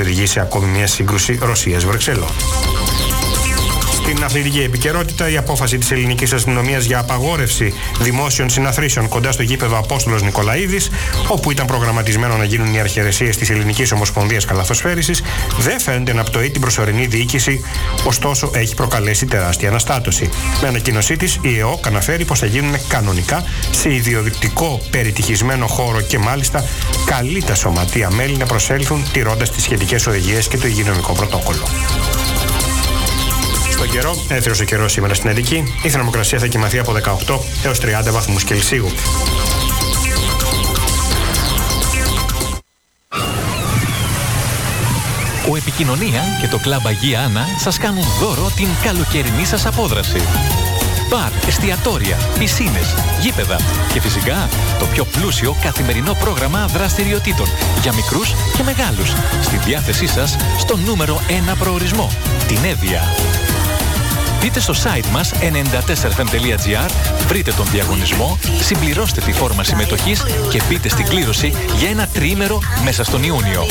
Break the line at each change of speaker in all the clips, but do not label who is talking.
οδηγεί σε ακόμη μια σύγκρουση Ρωσίας-Βρυξελών. Στην αθλητική επικαιρότητα, η απόφαση της ελληνικής αστυνομίας για απαγόρευση δημόσιων συναθρήσεων κοντά στο γήπεδο Απόστολος Νικολαίδης, όπου ήταν προγραμματισμένο να γίνουν οι αρχαιρεσίες της Ελληνικής Ομοσπονδίας Καλαθοσφαίρισης, δεν φαίνεται να πτωεί την προσωρινή διοίκηση, ωστόσο έχει προκαλέσει τεράστια αναστάτωση. Με ανακοίνωσή της, η ΕΟΚ αναφέρει πως θα γίνουν κανονικά σε ιδιωτικό περιτυχισμένο χώρο και μάλιστα καλεί τα σωματεία μέλη να προσέλθουν τηρώντας τις σχετικές οδηγίες και το υγειονομικό πρωτόκολλο. Στον καιρό, έθριο ο καιρός σήμερα στην Ερική, η θερμοκρασία θα κοιμαθεί από 18 έως 30 βαθμούς Κελσίου.
Ο Επικοινωνία και το κλαμπ Αγία Άννα σας κάνουν δώρο την καλοκαιρινή σας απόδραση. Μπαρ, εστιατόρια, πισίνες, γήπεδα και φυσικά το πιο πλούσιο καθημερινό πρόγραμμα δραστηριοτήτων για μικρούς και μεγάλους στη διάθεσή σας στο νούμερο 1 προορισμό, την Εύβοια. Μπείτε στο site μας 94fm.gr, βρείτε τον διαγωνισμό, συμπληρώστε τη φόρμα συμμετοχής και μπείτε στην κλήρωση για ένα τρίμερο μέσα στον Ιούνιο.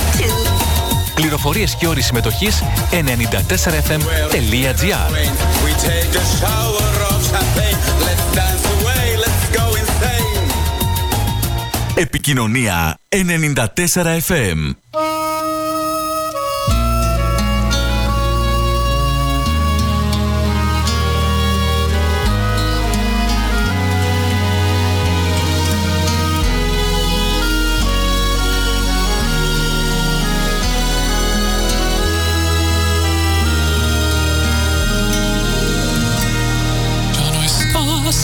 Πληροφορίες και όροι συμμετοχής 94fm.gr
Επικοινωνία 94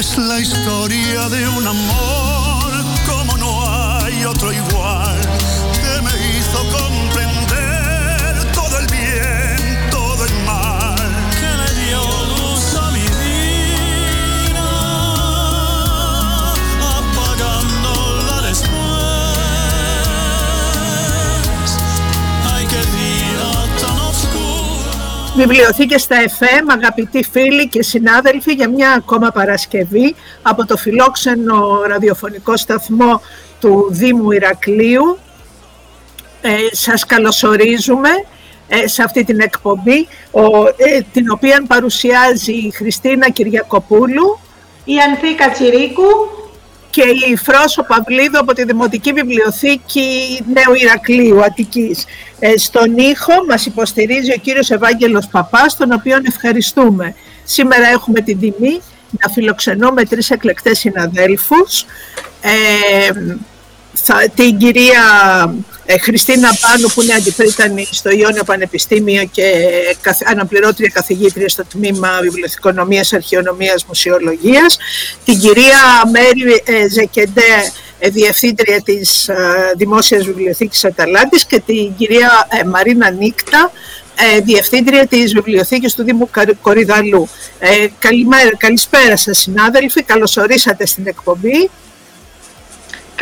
Es la historia de un amor como no hay otro igual,
Βιβλιοθήκες στα FM, αγαπητοί φίλοι και συνάδελφοι, για μια ακόμα Παρασκευή από το φιλόξενο ραδιοφωνικό σταθμό του Δήμου Ηρακλείου. Ε, σας καλωσορίζουμε ε, σε αυτή την εκπομπή, ο, ε, την οποία παρουσιάζει η Χριστίνα Κυριακοπούλου
Η Ανθή Κατσιρίκου,
και η Φρόσο Παυλίδου από τη Δημοτική Βιβλιοθήκη Νέου Ηρακλείου Αττικής. Ε, στον ήχο μας υποστηρίζει ο κύριος Ευάγγελος Παπάς, τον οποίον ευχαριστούμε. Σήμερα έχουμε την τιμή να φιλοξενούμε τρεις εκλεκτές συναδέλφους. Ε, θα, την κυρία ε, Χριστίνα Πάνου που είναι αντιπρίτανη στο Ιόνιο Πανεπιστήμιο και καθ- αναπληρώτρια καθηγήτρια στο τμήμα Βιβλιοθηκονομίας, Αρχαιονομίας, Μουσιολογίας, την κυρία Μέρη ε, Ζεκεντέ, ε, διευθύντρια της ε, Δημόσιας Βιβλιοθήκης Αταλάντης και την κυρία ε, Μαρίνα Νίκτα, ε, διευθύντρια της Βιβλιοθήκης του Δήμου Καρ- Κορυδαλού. Ε, καλημέρα, καλησπέρα σας συνάδελφοι, καλώς ορίσατε στην εκπομπή.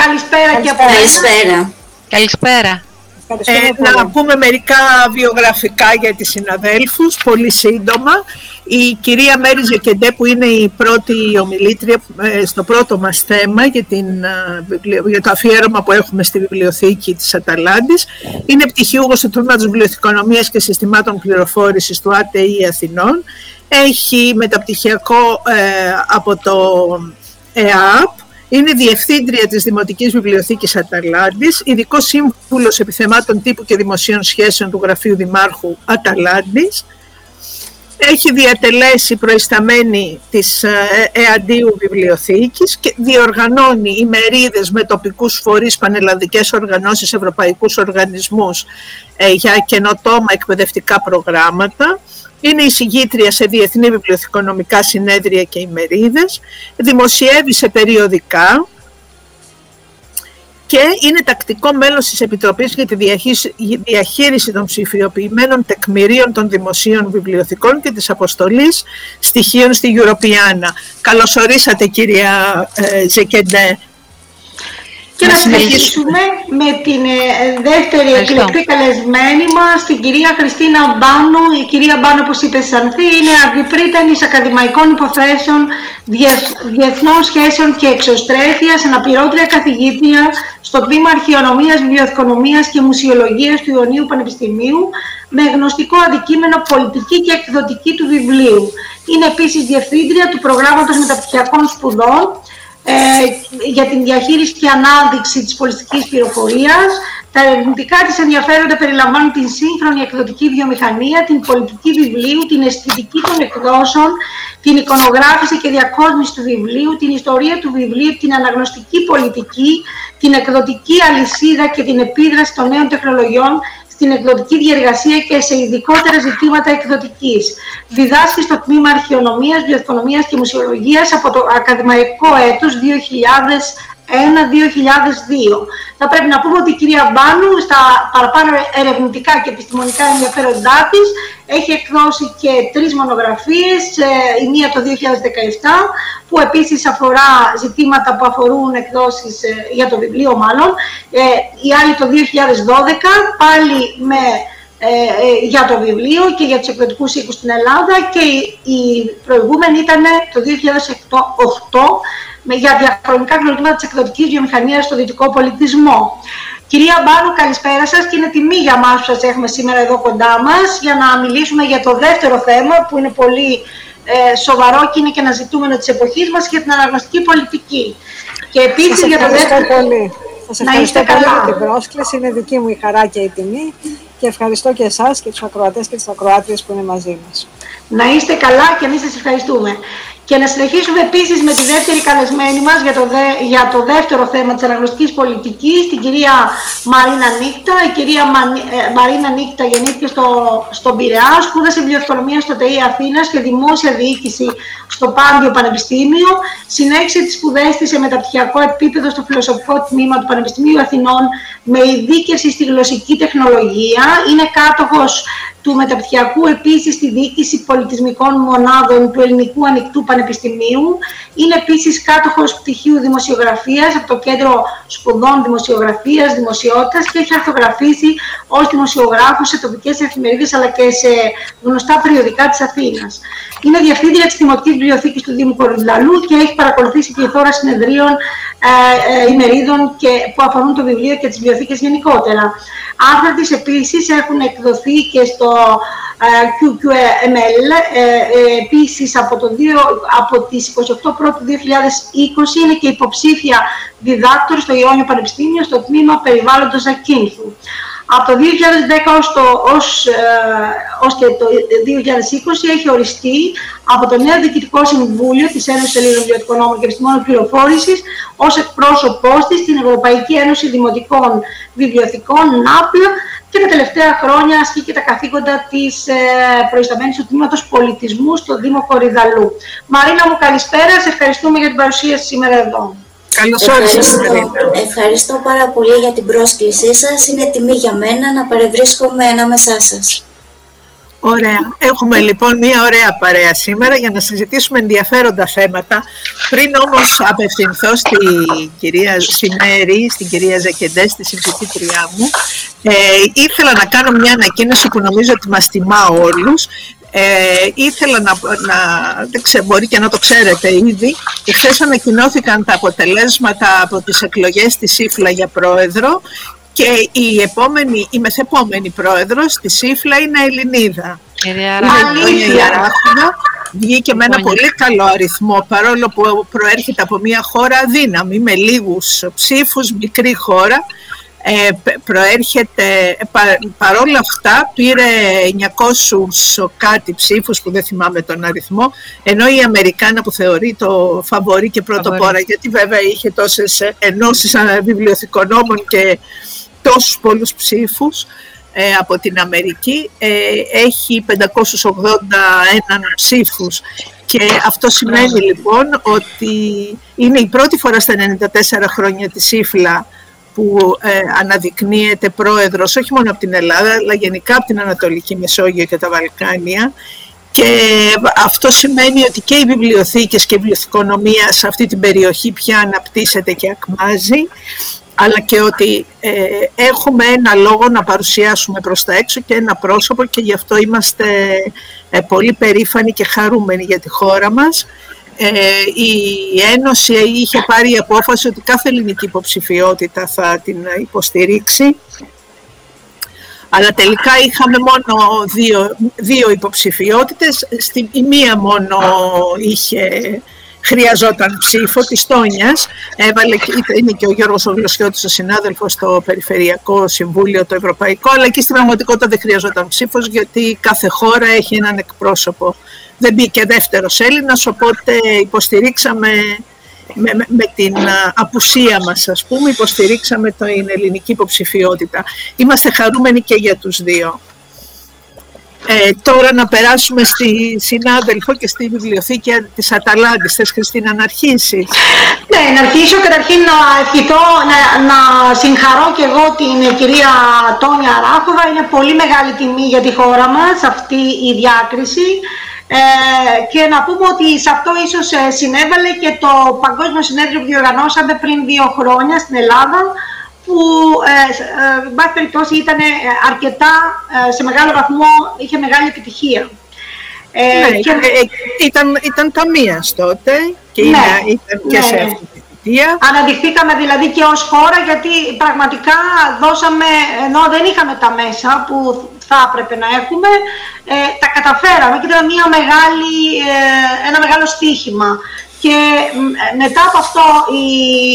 Καλησπέρα και από μένα.
Καλησπέρα.
Καλησπέρα.
Ε, να πούμε μερικά βιογραφικά για τις συναδέλφους, πολύ σύντομα. Η κυρία Μέρη Ζεκεντέ που είναι η πρώτη ομιλήτρια ε, στο πρώτο μας θέμα για, την, ε, βιβλιο- για το αφιέρωμα που έχουμε στη βιβλιοθήκη της Αταλάντης. Είναι πτυχιούχος του τμήματος Βιβλιοθηκονομίας και Συστημάτων Πληροφόρησης του ΑΤΕΗ Αθηνών. Έχει μεταπτυχιακό ε, από το ΕΑΠ είναι διευθύντρια της Δημοτικής Βιβλιοθήκης Αταλάντης, ειδικός σύμβουλος επιθεμάτων τύπου και δημοσίων σχέσεων του Γραφείου Δημάρχου Αταλάντης. έχει διατελέσει προϊσταμένη της ε, ΕΑΝΤΙΟΥ Βιβλιοθήκης και διοργανώνει ημερίδες με τοπικούς φορείς, πανελλαδικές οργανώσεις, ευρωπαϊκούς οργανισμούς ε, για καινοτόμα εκπαιδευτικά προγράμματα. Είναι εισηγήτρια σε διεθνή βιβλιοθηκονομικά συνέδρια και ημερίδες. Δημοσιεύει σε περιοδικά και είναι τακτικό μέλος της Επιτροπής για τη διαχείριση των ψηφιοποιημένων τεκμηρίων των δημοσίων βιβλιοθηκών και της αποστολής στοιχείων στη Europeana. Καλωσορίσατε κυρία ε, Ζεκεντέ
και να συνεχίσουμε με την ε, δεύτερη εκλεκτή καλεσμένη μας, την κυρία Χριστίνα Μπάνου. Η κυρία Μπάνου, όπως είπε Σανθή, είναι αντιπρίτανης ακαδημαϊκών υποθέσεων διεθνών σχέσεων και εξωστρέφειας, αναπληρώτρια καθηγήτρια στο τμήμα Αρχαιονομίας, Βιβλιοθηκονομίας και Μουσιολογίας του Ιωνίου Πανεπιστημίου, με γνωστικό αντικείμενο πολιτική και εκδοτική του βιβλίου. Είναι επίσης διευθύντρια του προγράμματος μεταπτυχιακών σπουδών ε, για την διαχείριση και ανάδειξη της πολιτικής πληροφορίας. Τα ερευνητικά της ενδιαφέροντα περιλαμβάνουν την σύγχρονη εκδοτική βιομηχανία, την πολιτική βιβλίου, την αισθητική των εκδόσεων, την εικονογράφηση και διακόσμηση του βιβλίου, την ιστορία του βιβλίου, την αναγνωστική πολιτική, την εκδοτική αλυσίδα και την επίδραση των νέων τεχνολογιών στην εκδοτική διεργασία και σε ειδικότερα ζητήματα εκδοτικής. Διδάσκει στο τμήμα Αρχαιονομίας, Βιοθηκονομίας και Μουσιολογίας από το ακαδημαϊκό έτος 2001-2002. Θα πρέπει να πούμε ότι η κυρία Μπάνου στα παραπάνω ερευνητικά και επιστημονικά ενδιαφέροντά της έχει εκδώσει και τρεις μονογραφίες, ε, η μία το 2017 που επίσης αφορά ζητήματα που αφορούν εκδόσεις ε, για το βιβλίο μάλλον, ε, η άλλη το 2012 πάλι με για το βιβλίο και για τους εκδοτικούς οίκους στην Ελλάδα και η, προηγούμενη ήταν το 2008 για διαχρονικά γνωριτήματα της εκδοτικής βιομηχανίας στο δυτικό πολιτισμό. Κυρία Μπάνου, καλησπέρα σας και είναι τιμή για μας που σας έχουμε σήμερα εδώ κοντά μας για να μιλήσουμε για το δεύτερο θέμα που είναι πολύ ε, σοβαρό και είναι και ένα ζητούμενο της εποχής μας για την αναγνωστική πολιτική.
Και επίσης για το δεύτερο... Πολύ. Σας ευχαριστώ πολύ για την πρόσκληση, είναι δική μου η χαρά και η τιμή και ευχαριστώ και εσάς και τους ακροατές και τις ακροάτριες που είναι μαζί μας.
Να είστε καλά και εμείς σας ευχαριστούμε. Και να συνεχίσουμε επίσης με τη δεύτερη καλεσμένη μας για, το για το δεύτερο θέμα της αναγνωστικής πολιτικής, την κυρία Μαρίνα Νίκτα. Η κυρία ε, Μαρίνα Νίκτα γεννήθηκε στο, στον Πειραιά, σπούδασε βιοοικονομία στο ΤΕΗ Αθήνας και δημόσια διοίκηση στο Πάντιο Πανεπιστήμιο. Συνέχισε τις σπουδές της σε μεταπτυχιακό επίπεδο στο φιλοσοφικό τμήμα του Πανεπιστημίου Αθηνών με ειδίκευση στη γλωσσική τεχνολογία. Είναι κάτοχος του μεταπτυχιακού επίσης στη διοίκηση πολιτισμικών μονάδων του Ελληνικού Ανοιχτού Πανεπιστημίου. Είναι επίσης κάτοχος πτυχίου δημοσιογραφίας από το Κέντρο Σπουδών Δημοσιογραφίας, Δημοσιότητας και έχει αρθογραφήσει ως δημοσιογράφος σε τοπικές εφημερίδες αλλά και σε γνωστά περιοδικά της Αθήνας. Είναι διευθύντρια της Δημοτικής Βιβλιοθήκης του Δήμου Κορυδαλού και έχει παρακολουθήσει πληθώρα συνεδρίων ε, ε, ημερίδων και, που αφορούν το βιβλίο και τις βιβλιοθήκες γενικότερα. Άρθρα της επίσης έχουν εκδοθεί και στο QQML. Ε, ε, επίσης από, το 2, από τις 28 πρώτου 2020 είναι και υποψήφια διδάκτορ στο Ιόνιο Πανεπιστήμιο στο τμήμα περιβάλλοντος Ακίνθου. Από το 2010 ως, το, ως, ε, ως και το 2020 έχει οριστεί από το νέο Διοικητικό Συμβούλιο της Ένωσης Ελλήνων Βιωτικονόμων και Επιστημόνων Πληροφόρησης ως εκπρόσωπός της στην Ευρωπαϊκή Ένωση Δημοτικών Βιβλιοθηκών, ΝΑΠΛ, και τα τελευταία χρόνια ασκεί και τα καθήκοντα της ε, προϊσταμένης του Τμήματος Πολιτισμού στο Δήμο Κορυδαλού. Μαρίνα μου καλησπέρα, σε ευχαριστούμε για την παρουσία σήμερα εδώ.
Καλώς ευχαριστώ, ευχαριστώ πάρα πολύ για την πρόσκλησή σας. Είναι τιμή για μένα να παρευρίσκομαι ανάμεσά σας.
Ωραία. Έχουμε λοιπόν μία ωραία παρέα σήμερα για να συζητήσουμε ενδιαφέροντα θέματα. Πριν όμως απευθυνθώ στην κυρία Σιμέρη, στην κυρία Ζεκεντέ, στη συμφιτήτριά μου, ε, ήθελα να κάνω μια ανακοίνωση που νομίζω ότι μας τιμά όλους. Ε, ήθελα να, να δεν ξέρω, μπορεί και να το ξέρετε ήδη, χθε ανακοινώθηκαν τα αποτελέσματα από τις εκλογές της ΣΥΦΛΑ για πρόεδρο και η επόμενη, η μεθεπόμενη πρόεδρος της ΣΥΦΛΑ είναι Ελληνίδα.
Κυρία
Ράχουνα. Βγήκε με ένα πολύ καλό αριθμό, παρόλο που προέρχεται από μια χώρα αδύναμη, με λίγους ψήφους, μικρή χώρα. Ε, προέρχεται, πα, παρόλα αυτά πήρε 900 κάτι ψήφους που δεν θυμάμαι τον αριθμό, ενώ η Αμερικάνα που θεωρεί το φαβορή και πρωτοπόρα, γιατί βέβαια είχε τόσες ενώσεις βιβλιοθηκονόμων και τόσους πολλούς ψήφους, ε, από την Αμερική ε, έχει 581 ψήφους. Και αυτό σημαίνει λοιπόν ότι είναι η πρώτη φορά στα 94 χρόνια της ύφλα που ε, αναδεικνύεται πρόεδρος όχι μόνο από την Ελλάδα αλλά γενικά από την Ανατολική Μεσόγειο και τα Βαλκάνια και αυτό σημαίνει ότι και οι βιβλιοθήκες και η βιβλιοθηκονομία σε αυτή την περιοχή πια αναπτύσσεται και ακμάζει αλλά και ότι ε, έχουμε ένα λόγο να παρουσιάσουμε προς τα έξω και ένα πρόσωπο και γι' αυτό είμαστε ε, πολύ περήφανοι και χαρούμενοι για τη χώρα μας. Ε, η Ένωση είχε πάρει η απόφαση ότι κάθε ελληνική υποψηφιότητα θα την υποστηρίξει αλλά τελικά είχαμε μόνο δύο, δύο υποψηφιότητες, στη, η μία μόνο είχε χρειαζόταν ψήφο της Τόνιας. Έβαλε, είναι και ο Γιώργος Ογλωσιώτης, ο συνάδελφος στο Περιφερειακό Συμβούλιο το Ευρωπαϊκό, αλλά και στην πραγματικότητα δεν χρειαζόταν ψήφος, γιατί κάθε χώρα έχει έναν εκπρόσωπο. Δεν μπήκε δεύτερος Έλληνας, οπότε υποστηρίξαμε με, με, την απουσία μας, ας πούμε, υποστηρίξαμε την ελληνική υποψηφιότητα. Είμαστε χαρούμενοι και για τους δύο. Ε, τώρα να περάσουμε στη συνάδελφο και στη βιβλιοθήκη της Αταλάντης. Θες Χριστίνα να αρχίσεις;
Ναι, να αρχίσω καταρχήν να ευχηθώ, να, να συγχαρώ και εγώ την κυρία Τόνια Ράχοβα. Είναι πολύ μεγάλη τιμή για τη χώρα μας αυτή η διάκριση. Ε, και να πούμε ότι σε αυτό ίσως ε, συνέβαλε και το Παγκόσμιο Συνέδριο που διοργανώσαμε πριν δύο χρόνια στην Ελλάδα που ε, ε, περιπτώσει ήταν ε, αρκετά, ε, σε μεγάλο βαθμό, είχε μεγάλη επιτυχία.
Ε, ναι, και... ήταν, ήταν ταμείας τότε και ναι, ήταν και ναι. σε αυτή την επιτυχία.
Αναδειχθήκαμε δηλαδή και ως χώρα γιατί πραγματικά δώσαμε, ενώ δεν είχαμε τα μέσα που θα έπρεπε να έχουμε, τα καταφέραμε και ήταν μια μεγάλη, ένα μεγάλο στίχημα. Και μετά από αυτό η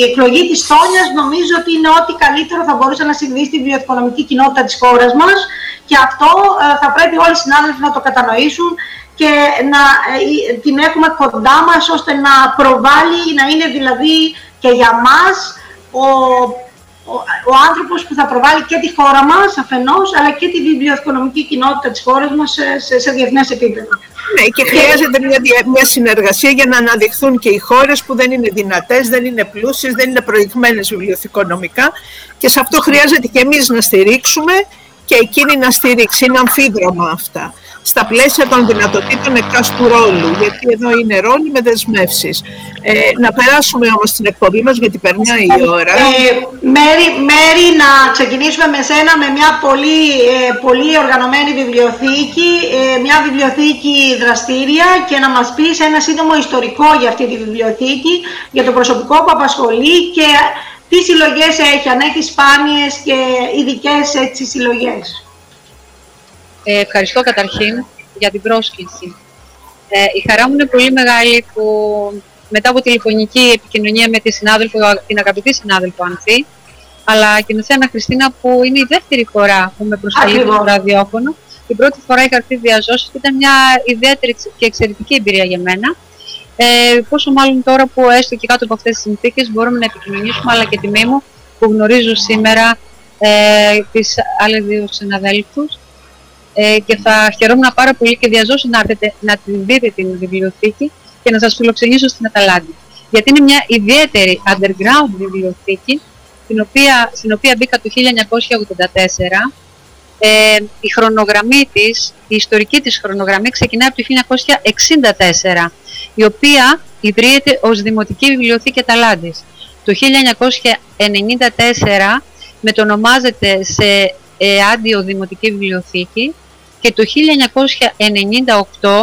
εκλογή της Τόνιας νομίζω ότι είναι ό,τι καλύτερο θα μπορούσε να συμβεί στη βιοοικονομική κοινότητα της χώρας μας και αυτό ε, θα πρέπει όλοι οι συνάδελφοι να το κατανοήσουν και να ε, την έχουμε κοντά μας ώστε να προβάλλει, να είναι δηλαδή και για μας ο, ο, ο άνθρωπος που θα προβάλλει και τη χώρα μας αφενός αλλά και τη βιβλιοοικονομική κοινότητα της χώρας μας σε, σε, σε διεθνές επίπεδο.
Ναι, και χρειάζεται μια, μια συνεργασία για να αναδειχθούν και οι χώρες που δεν είναι δυνατές, δεν είναι πλούσιες, δεν είναι προηγμένες βιβλιοθηκονομικά και σε αυτό χρειάζεται και εμείς να στηρίξουμε και εκείνη να στηρίξει. Είναι αμφίδρομα αυτά στα πλαίσια των δυνατοτήτων εκάστου ρόλου, γιατί εδώ είναι ρόλοι με δεσμεύσεις. Ε, να περάσουμε όμως την εκπομπή μας, γιατί περνάει η ώρα.
Ε, Μέρη, Μέρη, να ξεκινήσουμε με σένα με μια πολύ, ε, πολύ οργανωμένη βιβλιοθήκη, ε, μια βιβλιοθήκη δραστήρια και να μας πεις ένα σύντομο ιστορικό για αυτή τη βιβλιοθήκη, για το προσωπικό που απασχολεί και τι συλλογές έχει, αν έχεις σπάνιες και ειδικές συλλογές.
Ε, ευχαριστώ καταρχήν για την πρόσκληση. Ε, η χαρά μου είναι πολύ μεγάλη που μετά από τηλεφωνική επικοινωνία με τη συνάδελφο, την αγαπητή συνάδελφο Ανθή, αλλά και με σένα Χριστίνα που είναι η δεύτερη φορά που με προσκαλεί το ραδιόφωνο. Την πρώτη φορά είχα έρθει διαζώσει και ήταν μια ιδιαίτερη και εξαιρετική εμπειρία για μένα. Ε, πόσο μάλλον τώρα που έστω και κάτω από αυτές τις συνθήκες μπορούμε να επικοινωνήσουμε, αλλά και τιμή μου που γνωρίζω σήμερα ε, τις άλλες δύο συναδέλφους ε, και θα χαιρόμουν πάρα πολύ και διαζώσω να, να την δείτε την βιβλιοθήκη και να σας φιλοξενήσω στην Αταλάντη. Γιατί είναι μια ιδιαίτερη underground βιβλιοθήκη, την οποία, στην οποία μπήκα το 1984. Ε, η χρονογραμμή της, η ιστορική της χρονογραμμή ξεκινάει από το 1964, η οποία ιδρύεται ως Δημοτική Βιβλιοθήκη Αταλάντης. Το 1994 μετονομάζεται σε Άντιο Δημοτική Βιβλιοθήκη και το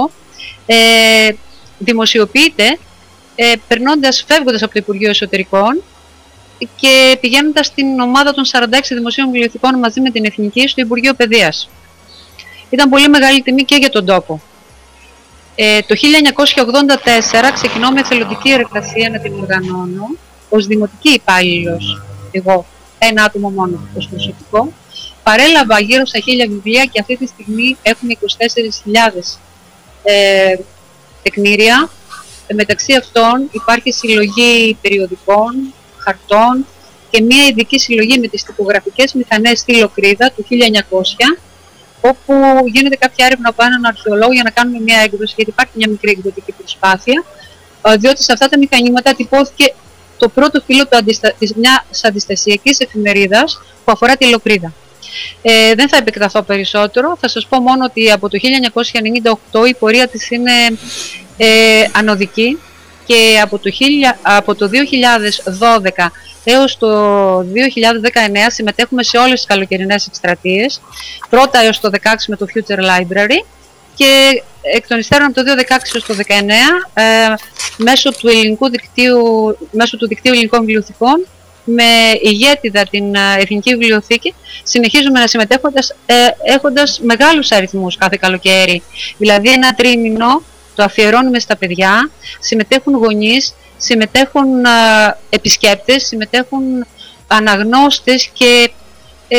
1998 ε, δημοσιοποιείται ε, περνώντας, φεύγοντας από το Υπουργείο Εσωτερικών και πηγαίνοντας στην ομάδα των 46 δημοσίων βιβλιοθηκών μαζί με την Εθνική στο Υπουργείο Παιδείας. Ήταν πολύ μεγάλη τιμή και για τον τόπο. Ε, το 1984 ξεκινώ με εθελοντική εργασία να την οργανώνω ως δημοτική υπάλληλος εγώ ένα άτομο μόνο ως προσωπικό. Παρέλαβα γύρω στα χίλια βιβλία και αυτή τη στιγμή έχουμε 24.000 ε, τεκμήρια. Ε, μεταξύ αυτών υπάρχει συλλογή περιοδικών, χαρτών και μια ειδική συλλογή με τις τυπογραφικές μηχανές στη Λοκρίδα του 1900 όπου γίνεται κάποια έρευνα από έναν αρχαιολόγο για να κάνουμε μια έκδοση, γιατί υπάρχει μια μικρή εκδοτική προσπάθεια, ε, διότι σε αυτά τα μηχανήματα τυπώθηκε το πρώτο φύλλο της μιας αντιστασιακής εφημερίδας που αφορά τη Λοκρίδα. Ε, δεν θα επεκταθώ περισσότερο, θα σας πω μόνο ότι από το 1998 η πορεία της είναι ε, ανωδική και από το, 1000, από το 2012 έως το 2019 συμμετέχουμε σε όλες τις καλοκαιρινές εκστρατείες, πρώτα έως το 2016 με το Future Library και εκ των υστέρων από το 2016 έως το 2019 ε, μέσω, του ελληνικού δικτύου, μέσω του δικτύου ελληνικών βιβλιοθηκών με ηγέτιδα την ε, Εθνική Βιβλιοθήκη συνεχίζουμε να συμμετέχοντας ε, έχοντας μεγάλους αριθμούς κάθε καλοκαίρι. Δηλαδή ένα τρίμηνο το αφιερώνουμε στα παιδιά, συμμετέχουν γονείς, συμμετέχουν ε, επισκέπτες, συμμετέχουν αναγνώστες και, ε,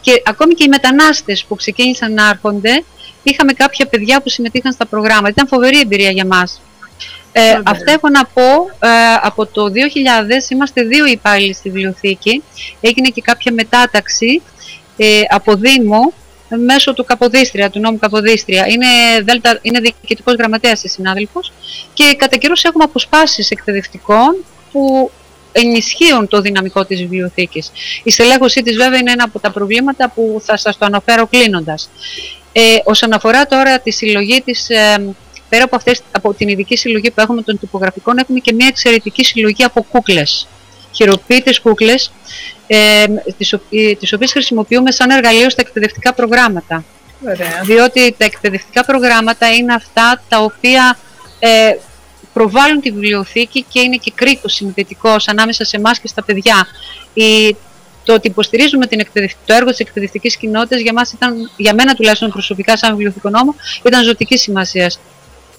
και ακόμη και οι μετανάστες που ξεκίνησαν να έρχονται. Είχαμε κάποια παιδιά που συμμετείχαν στα προγράμματα. Ήταν φοβερή εμπειρία για μας. Ε, αυτά έχω να πω. Ε, από το 2000 είμαστε δύο υπάλληλοι στη βιβλιοθήκη. Έγινε και κάποια μετάταξη ε, από Δήμο μέσω του Καποδίστρια, του νόμου Καποδίστρια. Είναι, δέλτα, είναι διοικητικός γραμματέας η συνάδελφος και κατά καιρούς έχουμε αποσπάσεις εκπαιδευτικών που ενισχύουν το δυναμικό της βιβλιοθήκης. Η στελέχωσή της βέβαια είναι ένα από τα προβλήματα που θα σας το αναφέρω κλείνοντας. Ε, όσον αφορά τώρα τη συλλογή της, ε, πέρα από, αυτές, από την ειδική συλλογή που έχουμε των τυπογραφικών, έχουμε και μια εξαιρετική συλλογή από κούκλες χειροποίητες κούκλες, ε, τις, τις οποίες χρησιμοποιούμε σαν εργαλείο στα εκπαιδευτικά προγράμματα. Διότι τα εκπαιδευτικά προγράμματα είναι αυτά τα οποία ε, προβάλλουν τη βιβλιοθήκη και είναι και κρίκος συνδετικός ανάμεσα σε εμάς και στα παιδιά. Η, το ότι υποστηρίζουμε την το έργο της εκπαιδευτικής κοινότητας για, μας ήταν, για μένα τουλάχιστον προσωπικά σαν βιβλιοθηκονόμο ήταν ζωτικής σημασίας.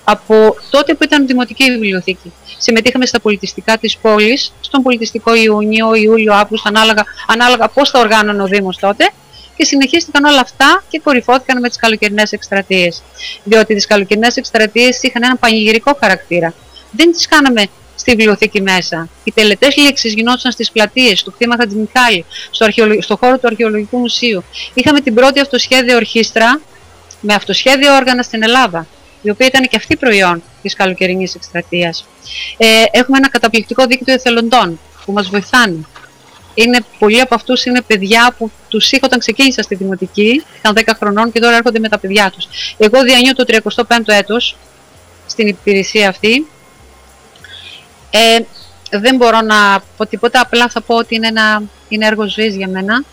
Από τότε που ήταν δημοτική βιβλιοθήκη συμμετείχαμε στα πολιτιστικά της πόλης, στον πολιτιστικό Ιούνιο, Ιούλιο, Αύγουστο, ανάλογα, ανάλογα πώς θα οργάνωνε ο Δήμος τότε και συνεχίστηκαν όλα αυτά και κορυφώθηκαν με τις καλοκαιρινές εκστρατείες. Διότι τις καλοκαιρινές εκστρατείες είχαν έναν πανηγυρικό χαρακτήρα. Δεν τις κάναμε στη βιβλιοθήκη μέσα. Οι τελετές λήξεις γινόντουσαν στις πλατείες, στο κτήμα Χατζημιχάλη, στο, στο χώρο του Αρχαιολογικού Μουσείου. Είχαμε την πρώτη αυτοσχέδια ορχήστρα με αυτοσχέδιο όργανα στην Ελλάδα η οποία ήταν και αυτή προϊόν της καλοκαιρινής εκστρατείας. Ε, έχουμε ένα καταπληκτικό δίκτυο εθελοντών που μας βοηθάνε. Είναι, πολλοί από αυτούς είναι παιδιά που τους είχα όταν ξεκίνησα στη Δημοτική, ήταν 10 χρονών και τώρα έρχονται με τα παιδιά τους. Εγώ διανύω το 35ο έτος στην υπηρεσία αυτή. Ε, δεν μπορώ να πω τίποτα, απλά θα πω ότι είναι ένα είναι έργο ζωής για μένα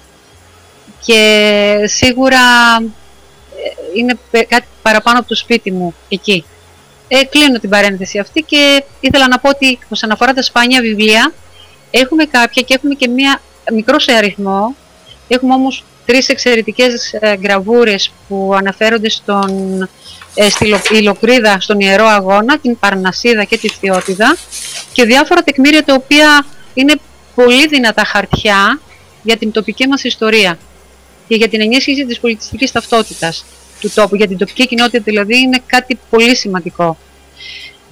και σίγουρα είναι κάτι παραπάνω από το σπίτι μου εκεί. Ε, κλείνω την παρένθεση αυτή και ήθελα να πω ότι όσον αφορά τα σπάνια βιβλία έχουμε κάποια και έχουμε και μία μικρό σε αριθμό. Έχουμε όμως τρεις εξαιρετικές ε, γραβούρες που αναφέρονται στον, ε, στη Λοκρίδα, στον Ιερό Αγώνα, την Παρνασίδα και τη Θεότιδα και διάφορα τεκμήρια τα οποία είναι πολύ δυνατά χαρτιά για την τοπική μας ιστορία και για την ενίσχυση της πολιτιστικής ταυτότητας του τόπου, για την τοπική κοινότητα δηλαδή είναι κάτι πολύ σημαντικό.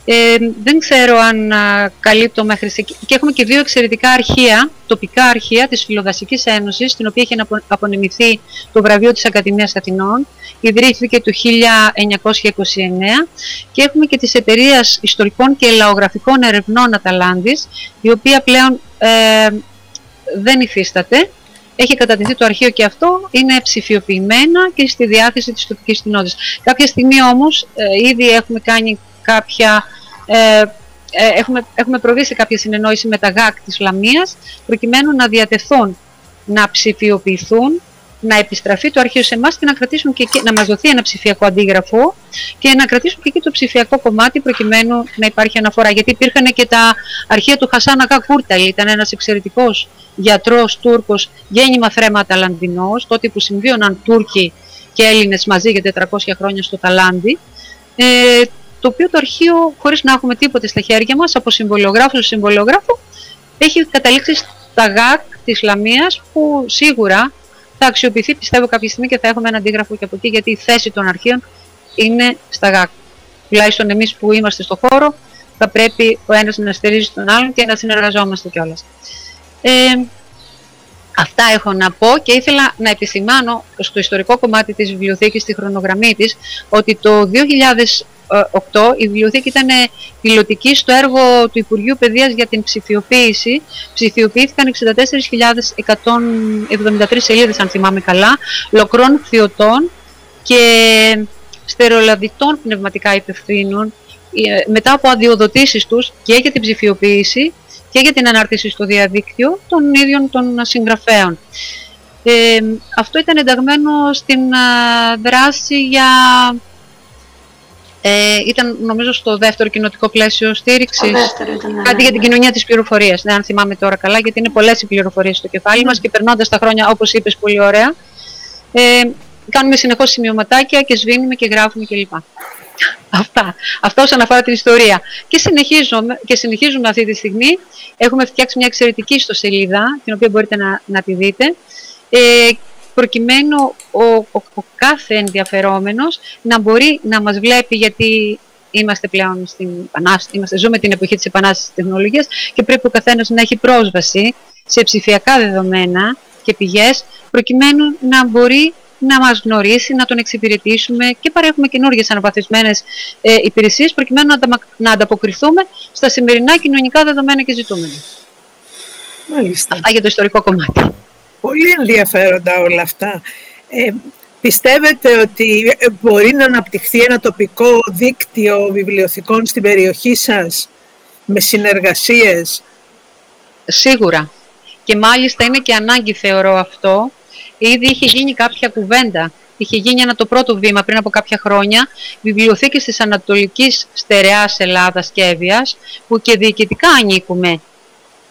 Ε, δεν ξέρω αν α, καλύπτω μέχρι εκεί. Και έχουμε και δύο εξαιρετικά αρχεία, τοπικά αρχεία της Φιλοδασικής Ένωσης, στην οποία έχει απονεμηθεί το βραβείο της Ακαδημίας Αθηνών. Ιδρύθηκε το 1929 και έχουμε και της εταιρείας Ιστορικών και Λαογραφικών Ερευνών Αταλάντης, η οποία πλέον ε, δεν υφίσταται έχει κατατεθεί το αρχείο και αυτό, είναι ψηφιοποιημένα και στη διάθεση της τοπικής κοινότητας. Κάποια στιγμή όμως ε, ήδη έχουμε κάνει κάποια... Ε, ε, έχουμε, έχουμε προβεί σε κάποια συνεννόηση με τα ΓΑΚ της Λαμίας προκειμένου να διατεθούν, να ψηφιοποιηθούν να επιστραφεί το αρχείο σε εμάς και να, κρατήσουν και να μας δοθεί ένα ψηφιακό αντίγραφο και να κρατήσουν και εκεί το ψηφιακό κομμάτι προκειμένου να υπάρχει αναφορά. Γιατί υπήρχαν και τα αρχεία του Χασάν Αγά Κούρταλ, ήταν ένας εξαιρετικός γιατρός Τούρκος, γέννημα θρέμα Ταλαντινός, τότε που συμβίωναν Τούρκοι και Έλληνες μαζί για 400 χρόνια στο Ταλάντι. Ε, το οποίο το αρχείο, χωρίς να έχουμε τίποτε στα χέρια μας, από συμβολιογράφο σε συμβολιογράφο, έχει καταλήξει στα ΓΑΚ της Λαμίας που σίγουρα θα αξιοποιηθεί πιστεύω κάποια στιγμή και θα έχουμε ένα αντίγραφο και από εκεί γιατί η θέση των αρχείων είναι στα ΓΑΚ. Τουλάχιστον εμείς που είμαστε στο χώρο θα πρέπει ο ένας να στηρίζει τον άλλον και να συνεργαζόμαστε κιόλας. Ε, αυτά έχω να πω και ήθελα να επισημάνω στο ιστορικό κομμάτι της βιβλιοθήκης, στη χρονογραμμή της, ότι το 2008 η βιβλιοθήκη ήταν πιλωτική στο έργο του Υπουργείου Παιδείας για την ψηφιοποίηση. Ψηφιοποιήθηκαν 64.173 σελίδες, αν θυμάμαι καλά, λοκρών θειωτών και στερεολαδιτών πνευματικά υπευθύνων ε, μετά από αδειοδοτήσεις τους και για την ψηφιοποίηση και για την ανάρτηση στο διαδίκτυο των ίδιων των συγγραφέων. Ε, αυτό ήταν ενταγμένο στην δράση για... Ε, ήταν νομίζω στο δεύτερο κοινοτικό πλαίσιο στήριξης.
Ναι,
κάτι
ναι,
για την
ναι.
κοινωνία της πληροφορίας. Ναι, αν θυμάμαι τώρα καλά, γιατί είναι πολλές οι πληροφορίες στο κεφάλι μας και περνώντας τα χρόνια, όπως είπες πολύ ωραία, ε, κάνουμε συνεχώς σημειωματάκια και σβήνουμε και γράφουμε κλπ. Αυτά. Αυτό όσον αφορά την ιστορία. Και συνεχίζουμε, και συνεχίζουμε αυτή τη στιγμή. Έχουμε φτιάξει μια εξαιρετική ιστοσελίδα, την οποία μπορείτε να, να τη δείτε, ε, προκειμένου ο, ο, ο κάθε ενδιαφερόμενος να μπορεί να μας βλέπει γιατί είμαστε πλέον στην επανάσταση, είμαστε, ζούμε την εποχή της επανάστασης της τεχνολογίας και πρέπει ο καθένας να έχει πρόσβαση σε ψηφιακά δεδομένα και πηγές προκειμένου να μπορεί να μας γνωρίσει, να τον εξυπηρετήσουμε και παρέχουμε καινούργιες αναβαθμισμένες ε, υπηρεσίες προκειμένου να, ανταμα- να ανταποκριθούμε στα σημερινά κοινωνικά δεδομένα και ζητούμενα.
Μάλιστα.
Αυτά για το ιστορικό κομμάτι.
Πολύ ενδιαφέροντα όλα αυτά. Ε, πιστεύετε ότι ε, μπορεί να αναπτυχθεί ένα τοπικό δίκτυο βιβλιοθηκών στην περιοχή σας με συνεργασίες;
Σίγουρα. Και μάλιστα είναι και ανάγκη θεωρώ αυτό. Ήδη είχε γίνει κάποια κουβέντα. Είχε γίνει ένα το πρώτο βήμα πριν από κάποια χρόνια. Βιβλιοθήκες της Ανατολικής Στερεάς Ελλάδας και Εύβοιας, που και διοικητικά ανήκουμε.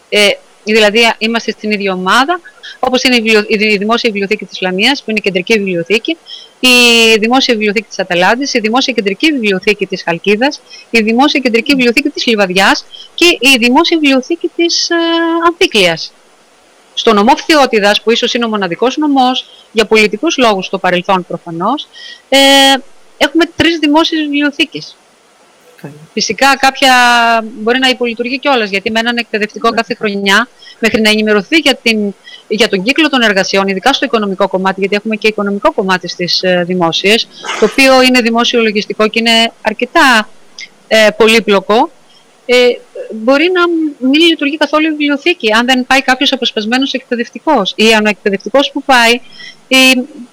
Ε, δηλαδή είμαστε στην ίδια ομάδα, όπως είναι η, βιβλιο- η Δημόσια Βιβλιοθήκη της Λαμίας, που είναι η κεντρική βιβλιοθήκη, η Δημόσια Βιβλιοθήκη της Αταλάντης, η Δημόσια Κεντρική Βιβλιοθήκη της Χαλκίδας, η Δημόσια Κεντρική Βιβλιοθήκη της Λιβαδιάς και η Δημόσια Βιβλιοθήκη της ε, Αμφίκλειας. Στο νομό Φθιώτιδας, που ίσως είναι ο μοναδικός νομός, για πολιτικούς λόγους στο παρελθόν προφανώς, ε, έχουμε τρεις δημόσιες βιβλιοθήκες. Φυσικά κάποια μπορεί να υπολειτουργεί κιόλας, γιατί με έναν εκπαιδευτικό κάθε χρονιά, μέχρι να ενημερωθεί για, την, για τον κύκλο των εργασιών, ειδικά στο οικονομικό κομμάτι, γιατί έχουμε και οικονομικό κομμάτι στις ε, δημόσιες, το οποίο είναι δημόσιο λογιστικό και είναι αρκετά ε, πολύπλοκο, ε, μπορεί να μην λειτουργεί καθόλου η βιβλιοθήκη αν δεν πάει κάποιος αποσπασμένος εκπαιδευτικός. Ή αν ο εκπαιδευτικό που πάει ε,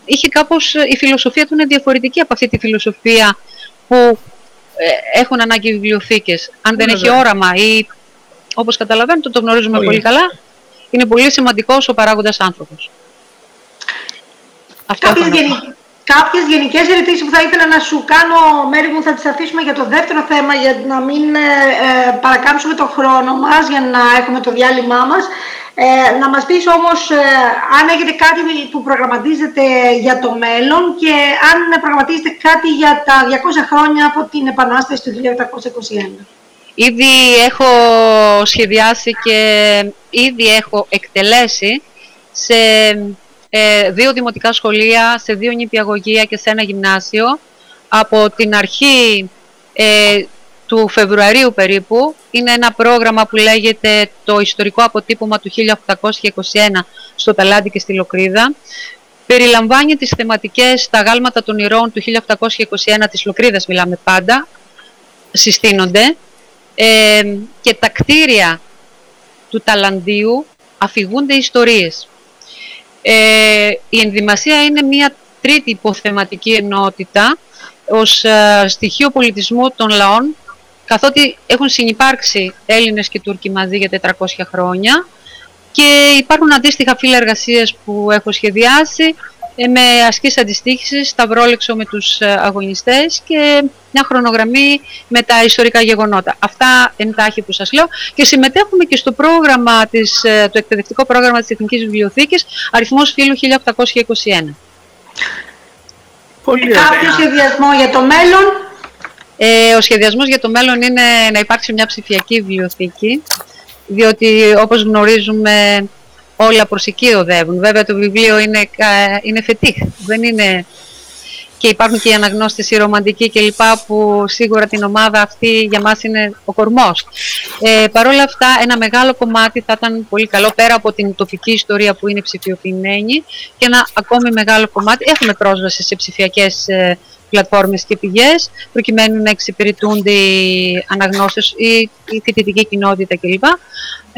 είχε κάπως, η φιλοσοφία του είναι διαφορετική από αυτή τη φιλοσοφία που ε, έχουν ανάγκη βιβλιοθήκες. Αν δεν έχει
Βέβαια.
όραμα ή όπως καταλαβαίνετε το γνωρίζουμε
Πολύ.
πολύ καλά, είναι πολύ σημαντικός ο παράγοντας άνθρωπος. Αυτό
Κάποιες,
έχω να πω.
γενι... Κάποιες γενικές ερωτήσεις που θα ήθελα να σου κάνω, Μέρη μου, θα τις αφήσουμε για το δεύτερο θέμα, για να μην ε, ε, παρακάμψουμε το χρόνο μας, για να έχουμε το διάλειμμά μας. Ε, να μας πεις όμως ε, αν έχετε κάτι που προγραμματίζετε για το μέλλον και αν προγραμματίζετε κάτι για τα 200 χρόνια από την Επανάσταση του 1821.
Ήδη έχω σχεδιάσει και ήδη έχω εκτελέσει σε ε, δύο δημοτικά σχολεία, σε δύο νηπιαγωγεία και σε ένα γυμνάσιο. Από την αρχή ε, του Φεβρουαρίου περίπου είναι ένα πρόγραμμα που λέγεται το ιστορικό αποτύπωμα του 1821 στο Ταλάντι και στη Λοκρίδα. Περιλαμβάνει τις θεματικές τα γάλματα των ηρώων του 1821 της Λοκρίδας μιλάμε πάντα, συστήνονται ε, και τα κτίρια του Ταλαντίου αφηγούνται ιστορίες. Ε, η ενδυμασία είναι μια τρίτη υποθεματική ενότητα ως ε, στοιχείο πολιτισμού των λαών καθότι έχουν συνυπάρξει Έλληνες και Τούρκοι μαζί για 400 χρόνια και υπάρχουν αντίστοιχα φύλλα εργασίες που έχω σχεδιάσει ε, με ασκής αντιστοίχησης, σταυρόλεξο με τους ε, αγωνιστές και μια χρονογραμμή με τα ιστορικά γεγονότα. Αυτά εντάχει που σας λέω και συμμετέχουμε και στο πρόγραμμα της, ε, το εκπαιδευτικό πρόγραμμα της Εθνικής Βιβλιοθήκης αριθμός φύλου 1821.
Πολύ
Κάποιο σχεδιασμό για το μέλλον;
Ε, ο σχεδιασμός για το μέλλον είναι να υπάρξει μια ψηφιακή βιβλιοθήκη, διότι όπως γνωρίζουμε όλα προς εκεί οδεύουν. Βέβαια το βιβλίο είναι, είναι φετίχ, δεν είναι και υπάρχουν και οι αναγνώστες, οι ρομαντικοί κλπ. που σίγουρα την ομάδα αυτή για μας είναι ο κορμός. Ε, Παρ' όλα αυτά ένα μεγάλο κομμάτι θα ήταν πολύ καλό πέρα από την τοπική ιστορία που είναι ψηφιοποιημένη και ένα ακόμη μεγάλο κομμάτι έχουμε πρόσβαση σε ψηφιακές ε, πλατφόρμες και πηγές προκειμένου να εξυπηρετούνται οι αναγνώστες ή η φοιτητική κοινότητα κλπ.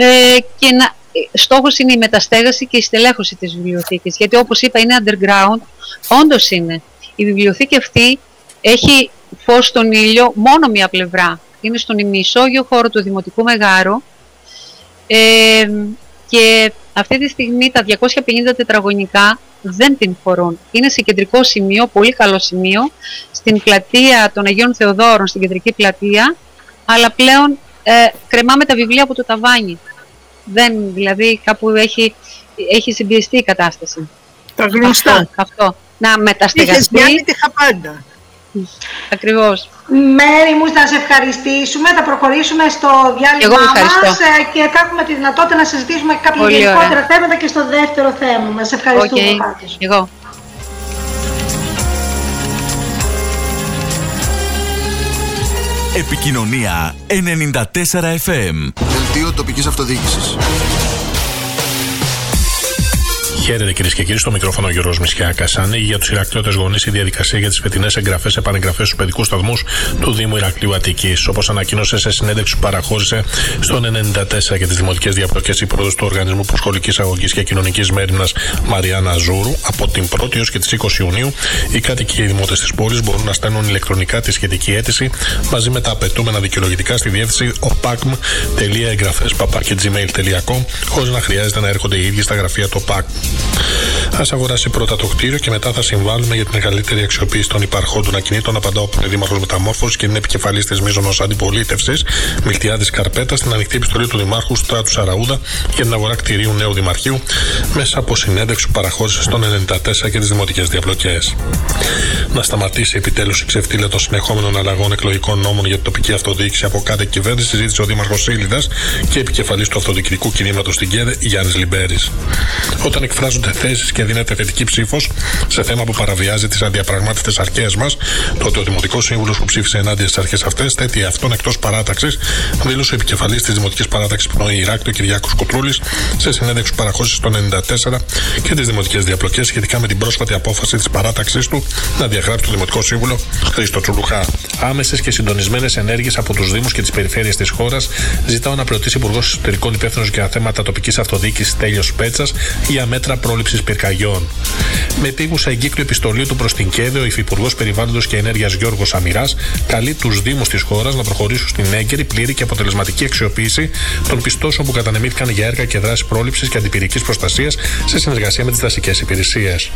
Ε, και να, στόχος είναι η μεταστέγαση και η στελέχωση της βιβλιοθήκης γιατί όπως είπα είναι underground, όντως είναι η βιβλιοθήκη αυτή έχει φως στον ήλιο μόνο μία πλευρά. Είναι στον ημισόγειο χώρο του Δημοτικού Μεγάρου ε, και αυτή τη στιγμή τα 250 τετραγωνικά δεν την φορούν. Είναι σε κεντρικό σημείο, πολύ καλό σημείο, στην πλατεία των Αγίων Θεοδόρων, στην κεντρική πλατεία, αλλά πλέον ε, κρεμάμε τα βιβλία από το ταβάνι. Δεν, δηλαδή κάπου έχει, έχει συμπιεστεί η κατάσταση.
Τα γνωστά.
Αυτό, αυτό να μεταστεγαστεί. Είχες
Γιάννη τη χαπάντα.
Ακριβώς.
Μέρη μου, θα σε ευχαριστήσουμε. Θα προχωρήσουμε στο διάλειμμα μας ε, και θα έχουμε τη δυνατότητα να συζητήσουμε κάποια Πολύ γενικότερα ωραία. θέματα και στο δεύτερο θέμα μας. Ευχαριστούμε
okay. Εγώ.
Επικοινωνία 94 FM.
Δελτίο τοπικής αυτοδιοίκησης.
Χαίρετε κυρίες και κύριοι, στο μικρόφωνο Γιώργος Μισιάκας. Ανοίγει για τους Ηρακλειώτε γονείς η διαδικασία για τις φετινές εγγραφές επανεγγραφές στους παιδικούς σταθμούς του Δήμου Ηρακλείου Αττικής. Όπως ανακοίνωσε σε συνέντευξη που παραχώρησε στον 94 για τις δημοτικές διαπλοκές η πρόεδρος του Οργανισμού Προσχολικής Αγωγής και Κοινωνικής Μέρημνας Μαριάννα Ζούρου, από την 1η έως και τις 20 Ιουνίου, οι κάτοικοι και οι δημότες της πόλης μπορούν να στέλνουν ηλεκτρονικά τη σχετική αίτηση μαζί με τα απαιτούμενα δικαιολογητικά στη διεύθυνση opacm.gmail.com χωρίς να χρειάζεται να έρχονται οι ίδιοι στα γραφεία του OPACM. Α αγοράσει πρώτα το κτίριο και μετά θα συμβάλλουμε για την μεγαλύτερη αξιοποίηση των υπαρχόντων ακινήτων. Απαντάω που είναι Δήμαρχο Μεταμόρφωσης και είναι επικεφαλή τη Μίζωνο Αντιπολίτευσης Μιλτιάδης Καρπέτα στην ανοιχτή επιστολή του Δημάρχου Στράτου Σαραούδα για την αγορά κτηρίου νέου Δημαρχείου μέσα από συνέντευξη που παραχώρησε στον 94 και τις δημοτικές διαπλοκές. Να σταματήσει επιτέλους η ξεφτύλα των συνεχόμενων αλλαγών εκλογικών νόμων για την τοπική αυτοδιοίκηση από κάθε κυβέρνηση, ζήτησε ο Δήμαρχος Σίλιδας και επικεφαλής του αυτοδιοικητικού κινήματος στην ΚΕΔΕ Γιάννης Λιμπέρης. Όταν εκφράζονται θέσεις και δίνεται θετική ψήφος σε θέμα που παραβιάζει τις αδιαπραγμάτευτες αρχές μας, τότε ο Δημοτικός Σύμβουλος που ψήφισε ενάντια στις αρχές αυτές θέτει αυτόν εκτός παράταξης, δήλωσε ο επικεφαλής της Δημοτικής Παράταξης Πνοή Ηράκτο Κυριάκος Κουτρούλης σε συνέντευξη παραχώρησης το 94 και τις δημοτικές διαπλοκές σχετικά με την πρόσφατη απόφαση της παράταξής του να διαγράψει το Δημοτικό Σύμβουλο Χρήστο Τσουλουχά. Άμεσες και συντονισμένες ενέργειες από τους Δήμους και τις περιφέρειες της χώρας ζητάω να προωθήσει Υπουργός Εσωτερικών Υπεύθυνος για θέματα τοπικής αυτοδιοίκησης Τέλειος Πέτσας για μέτρα πρόληψης πυρκαγιών. Με επίγουσα εγκύκλιο επιστολή του προς την ΚΕΔΕ, ο Υφυπουργός Περιβάλλοντος και Ενέργειας Γιώργος Αμυρά καλεί τους Δήμους της χώρας να προχωρήσουν στην έγκαιρη, πλήρη και αποτελεσματική αξιοποίηση των πιστώσεων που κατανεμήθηκαν για έργα και δράσεις πρόληψης και αντιπυρικής προστασίας σε συνεργασία με τις δασικές υπηρεσίες.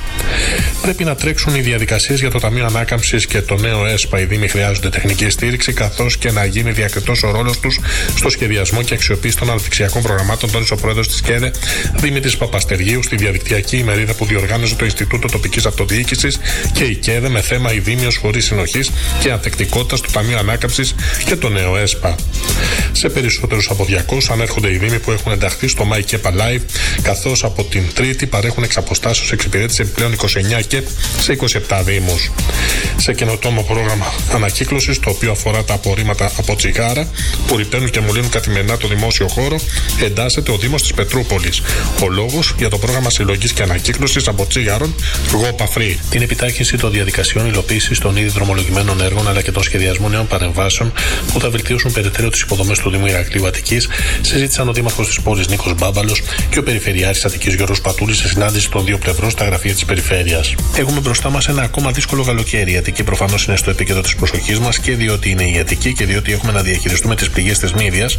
Πρέπει να τρέξουν οι διαδικασίες για το Ταμείο Ανάκαμψης και το νέο ΕΣΠΑ. Οι Δήμοι χρειάζονται τεχνική στήριξη, καθώς και να γίνει διακριτός ο ρόλος τους στο σχεδιασμό και αξιοποίηση των αναπτυξιακών προγραμμάτων, τόνισε ο πρόεδρος της ΚΕΔΕ, Δήμητρη Παπαστεργίου, στη διαδικτυακή ημερίδα που διοργάνωσε το Ινστιτούτο Τοπικής Αυτοδιοίκησης και η ΚΕΔΕ με θέμα Ιδήμιο χωρίς συνοχής και ανθεκτικότητας του Ταμείου Ανάκαμψης και το νέο ΕΣΠΑ. Σε περισσότερους από 200 ανέρχονται οι Δήμοι που έχουν ενταχθεί στο My Kepa Live, καθώς από την Τρίτη παρέχουν εξ αποστάσεω εξυπηρέτηση επιπλέον 29 και σε 27 Δήμους. Σε καινοτόμο πρόγραμμα ανακύκλωσης, το οποίο αφορά τα απορρίμματα από τσιγάρα που ρηπαίνουν και μολύνουν καθημερινά το δημόσιο χώρο, εντάσσεται ο Δήμος της Πετρούπολης. Ο λόγος για το πρόγραμμα συλλογής και ανακύκλωσης από τσίγαρων Γόπα Free. Την επιτάχυνση των διαδικασιών υλοποίησης των ήδη δρομολογημένων έργων αλλά και των σχεδιασμών νέων παρεμβάσεων που θα βελτιώσουν περαιτέρω τις υποδομές του Δήμου Ηρακλείου Αττικής συζήτησαν ο Δήμαρχος της πόλης Νίκος Μπάμπαλος και ο Περιφερειάρχης Αττικής Γιώργος Πατούλης σε συνάντηση των δύο πλευρών στα γραφεία της Περιφέρειας. Έχουμε μπροστά μας ένα ακόμα δύσκολο καλοκαίρι. Η Αττική προφανώς είναι στο επίκεντρο της προσοχής μας και διότι είναι η Αττική και διότι έχουμε να διαχειριστούμε τις πηγέ της Μύδια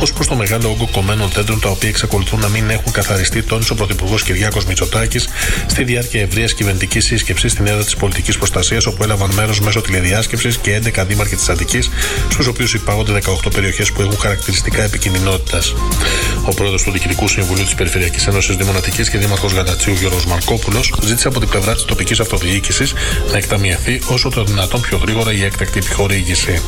ως προς το μεγάλο όγκο κομμένων δέντρων τα οποία εξακολουθούν να μην έχουν καθαριστεί, τόνισε ο Πρωθυπουργός Κυριάκο Μητσοτάκης στη διάρκεια ευρείας κυβερνητικής σύσκεψης στην έδρα της πολιτικής προστασίας, όπου έλαβαν μέρος μέσω τηλεδιάσκεψης και 11 δήμαρχοι της Αττικής, στους οποίους υπάγονται 18 περιοχές που έχουν χαρακτηριστικά επικινδυνότητας. Ο πρόεδρος του Διοικητικού Συμβουλίου της Περιφερειακής Ένωσης Δημονατική και δήμαρχος Γαλατσίου Γιώργος Μαρκόπουλος ζήτησε από την πλευρά της τοπικής αυτοδιοίκησης να εκταμιευθεί όσο το δυνατόν πιο γρήγορα η έκτακτη επιχορήγηση.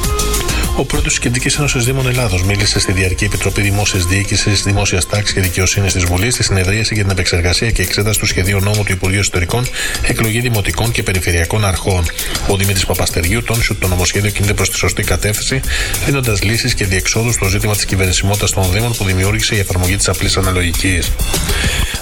Ο πρόεδρο τη Κεντρική Ένωσης Δήμων Ελλάδος μίλησε στη Διαρκή Επιτροπή Δημόσιας Διοίκησης, Δημόσιας Τάξης και Δικαιοσύνης της Βουλής στη συνεδρίαση για την επεξεργασία και εξέταση του σχεδίου νόμου του Υπουργείου Ιστορικών Εκλογή Δημοτικών και Περιφερειακών Αρχών. Ο Δημήτρης Παπαστεριού τόνισε ότι το νομοσχέδιο κινείται προς τη σωστή κατεύθυνση, δίνοντας λύσεις και διεξόδους στο ζήτημα της κυβερνησιμότητας των Δήμων που δημιούργησε η εφαρμογή της απλής αναλογικής.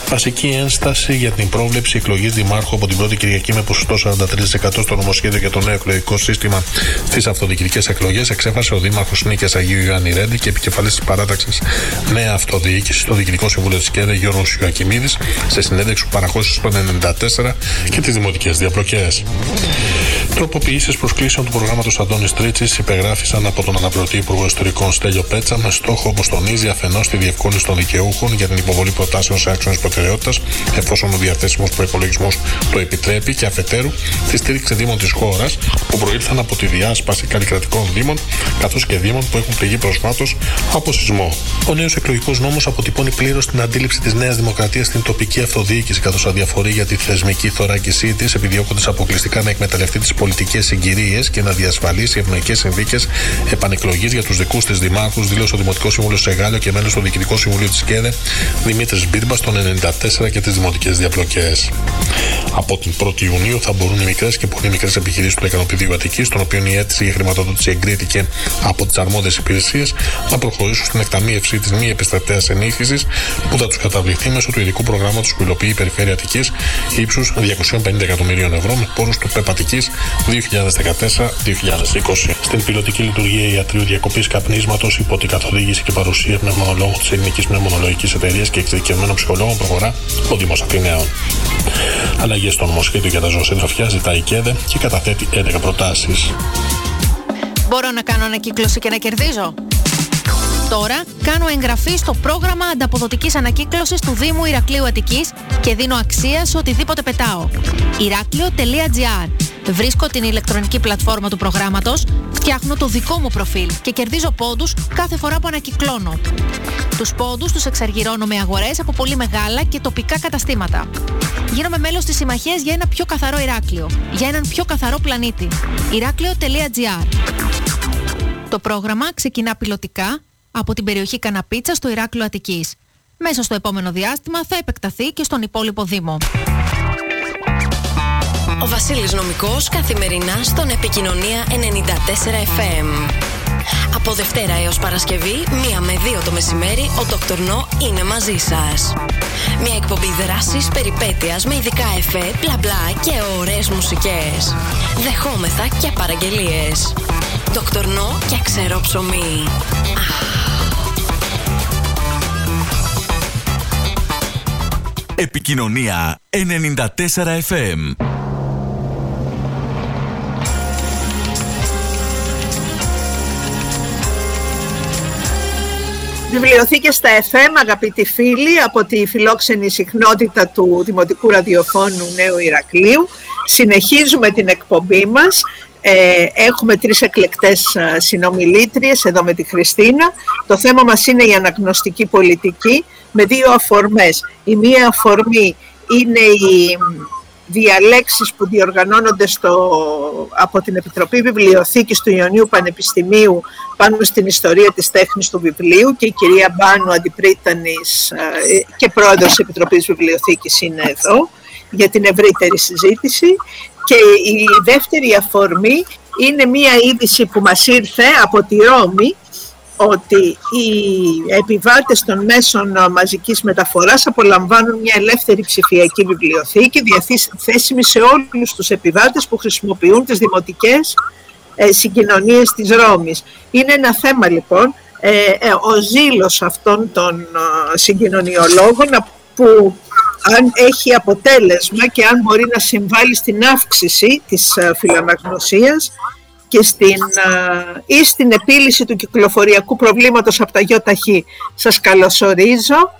Βασική ένσταση για την πρόβλεψη εκλογής Δημάρχου από την πρώτη Κυριακή με ποσοστό 43% στο νομοσχέδιο για το νέο εκλογικό σύστημα στι αυτοδιοικητικές εκλογές εξέφρασε ο Δήμαρχος Νίκης Αγίου Ιωάννη Ρέντι και επικεφαλής της παράταξης Νέα Αυτοδιοίκηση στο Διοικητικό Συμβούλιο της ΚΕΔΕ Γιώργος Ιωακιμίδη σε συνέντευξη που παραχώρησε στο 94 και τις δημοτικές διαπλοκέ. Τροποποιήσεις προσκλήσεων του προγράμματος Αντώνης Τρίτσης υπεγράφησαν από τον αναπληρωτή Υπουργό Ιστορικών Στέλιο Πέτσα με στόχο, όπως τονίζει, αφενός τη διευκόλυνση των δικαιούχων για την υποβολή προτάσεων σε άξονες προτεραιότητας, εφόσον ο διαθέσιμος προπολογισμό το επιτρέπει, και αφετέρου τη στήριξη δήμων της χώρας που προήλθαν από τη διάσπαση καλλικρατικών δήμων καθώς και δήμων που έχουν πληγεί προσφάτως από σεισμό. Ο νέος εκλογικός νόμος αποτυπώνει πλήρως την αντίληψη της Νέας Δημοκρατίας στην τοπική αυτοδιοίκηση, καθώς αδιαφορεί για τη θεσμική θωράκισή της, επιδιώκοντας αποκλειστικά να εκμεταλλευτεί τις πολιτικές συγκυρίες και να διασφαλίσει ευνοϊκές συνθήκες επανεκλογής για τους δικούς της δημάρχους, δήλωσε ο Δημοτικός Σύμβουλος Σεγάλιο και μέλος του Διοικητικού Συμβουλίου της ΚΕΔΕ, Δημήτρης Μπίρμπας, των 94 και τις δημοτικές διαπλοκές. Από την 1η Ιουνίου θα μπορούν οι μικρές και πολύ μικρές επιχειρήσεις του Εκανοπηδίου Αττική, των οποίων η αίτηση για χρηματοδότηση εγκρίθηκε από τις αρμόδιες υπηρεσίες, να προχωρήσουν στην εκταμείευση της μη επιστρατέα ενίσχυσης που θα τους καταβληθεί μέσω του ειδικού προγράμματος που υλοποιεί η Περιφέρεια Αττικής ύψους 250 εκατομμυρίων ευρώ με πόρους του ΠΕΠΑΤΙΚΗ 2014-2020. Στην πιλωτική λειτουργία ιατρίου διακοπής καπνίσματος υπό την καθοδήγηση και παρουσία πνευμονολόγων της Ελληνικής Πνευμονολογικής Εταιρείας και εξειδικευμένων ψυχολόγων προχωρά ο Δήμος Αθηναίων. Αλλαγές στο νομοσχέδιο για τα ζωοσύντροφια ζητάει η ΚΕΔΕ και καταθέτει 11 προτάσεις.
Μπορώ να κάνω ανακύκλωση και να κερδίζω; Τώρα κάνω εγγραφή στο πρόγραμμα ανταποδοτικής ανακύκλωσης του Δήμου Ηρακλείου Αττικής και δίνω αξία σε οτιδήποτε πετάω. Ηράκλειο.gr Βρίσκω την ηλεκτρονική πλατφόρμα του προγράμματος, φτιάχνω το δικό μου προφίλ και κερδίζω πόντους κάθε φορά που ανακυκλώνω. Τους πόντους τους εξαργυρώνω με αγορές από πολύ μεγάλα και τοπικά καταστήματα. Γίνομαι μέλος της συμμαχίας για ένα πιο καθαρό Ηράκλειο, για έναν πιο καθαρό πλανήτη. Ηράκλειο.gr Το πρόγραμμα ξεκινά πιλωτικά από την περιοχή Καναπίτσα στο Ηράκλειο Αττικής. Μέσα στο επόμενο διάστημα θα επεκταθεί και στον υπόλοιπο Δήμο.
Ο Βασίλης Νομικός καθημερινά στον Επικοινωνία 94 FM. Από Δευτέρα έως Παρασκευή, μία με δύο το μεσημέρι, ο Δόκτωρ Νό είναι μαζί σας. Μια εκπομπή δράσης, περιπέτειας με ειδικά εφέ, μπλα μπλα και ωραίες μουσικές. Δεχόμεθα και παραγγελίες. Δόκτωρ Νό και ξερό ψωμί.
Επικοινωνία 94 FM.
Βιβλιοθήκες στα FM, αγαπητοί φίλοι, από τη φιλόξενη συχνότητα του Δημοτικού Ραδιοφώνου Νέου Ηρακλείου. Συνεχίζουμε την εκπομπή μας. Ε, έχουμε τρεις εκλεκτές ε, συνομιλήτριες εδώ με τη Χριστίνα. Το θέμα μας είναι η αναγνωστική πολιτική με δύο αφορμές. Η μία αφορμή είναι η διαλέξεις που διοργανώνονται στο, από την Επιτροπή Βιβλιοθήκης του Ιωνίου Πανεπιστημίου πάνω στην ιστορία της τέχνης του βιβλίου και η κυρία Μπάνου Αντιπρίτανης ε, και πρόεδρος της Επιτροπής Βιβλιοθήκης είναι εδώ για την ευρύτερη συζήτηση και η δεύτερη αφορμή είναι μία είδηση που μας ήρθε από τη Ρώμη ότι οι επιβάτες των μέσων μαζικής μεταφοράς απολαμβάνουν μια ελεύθερη ψηφιακή βιβλιοθήκη διαθέσιμη σε όλους τους επιβάτες που χρησιμοποιούν τις δημοτικές ε, συγκοινωνίες της Ρώμης. Είναι ένα θέμα λοιπόν ε, ε, ο ζήλος αυτών των ε, συγκοινωνιολόγων που αν έχει αποτέλεσμα και αν μπορεί να συμβάλλει στην αύξηση της ε, φιλαναγνωσίας και στην, ή στην επίλυση του κυκλοφοριακού προβλήματος από τα ΙΟΤΑΧΗ. Σας καλωσορίζω.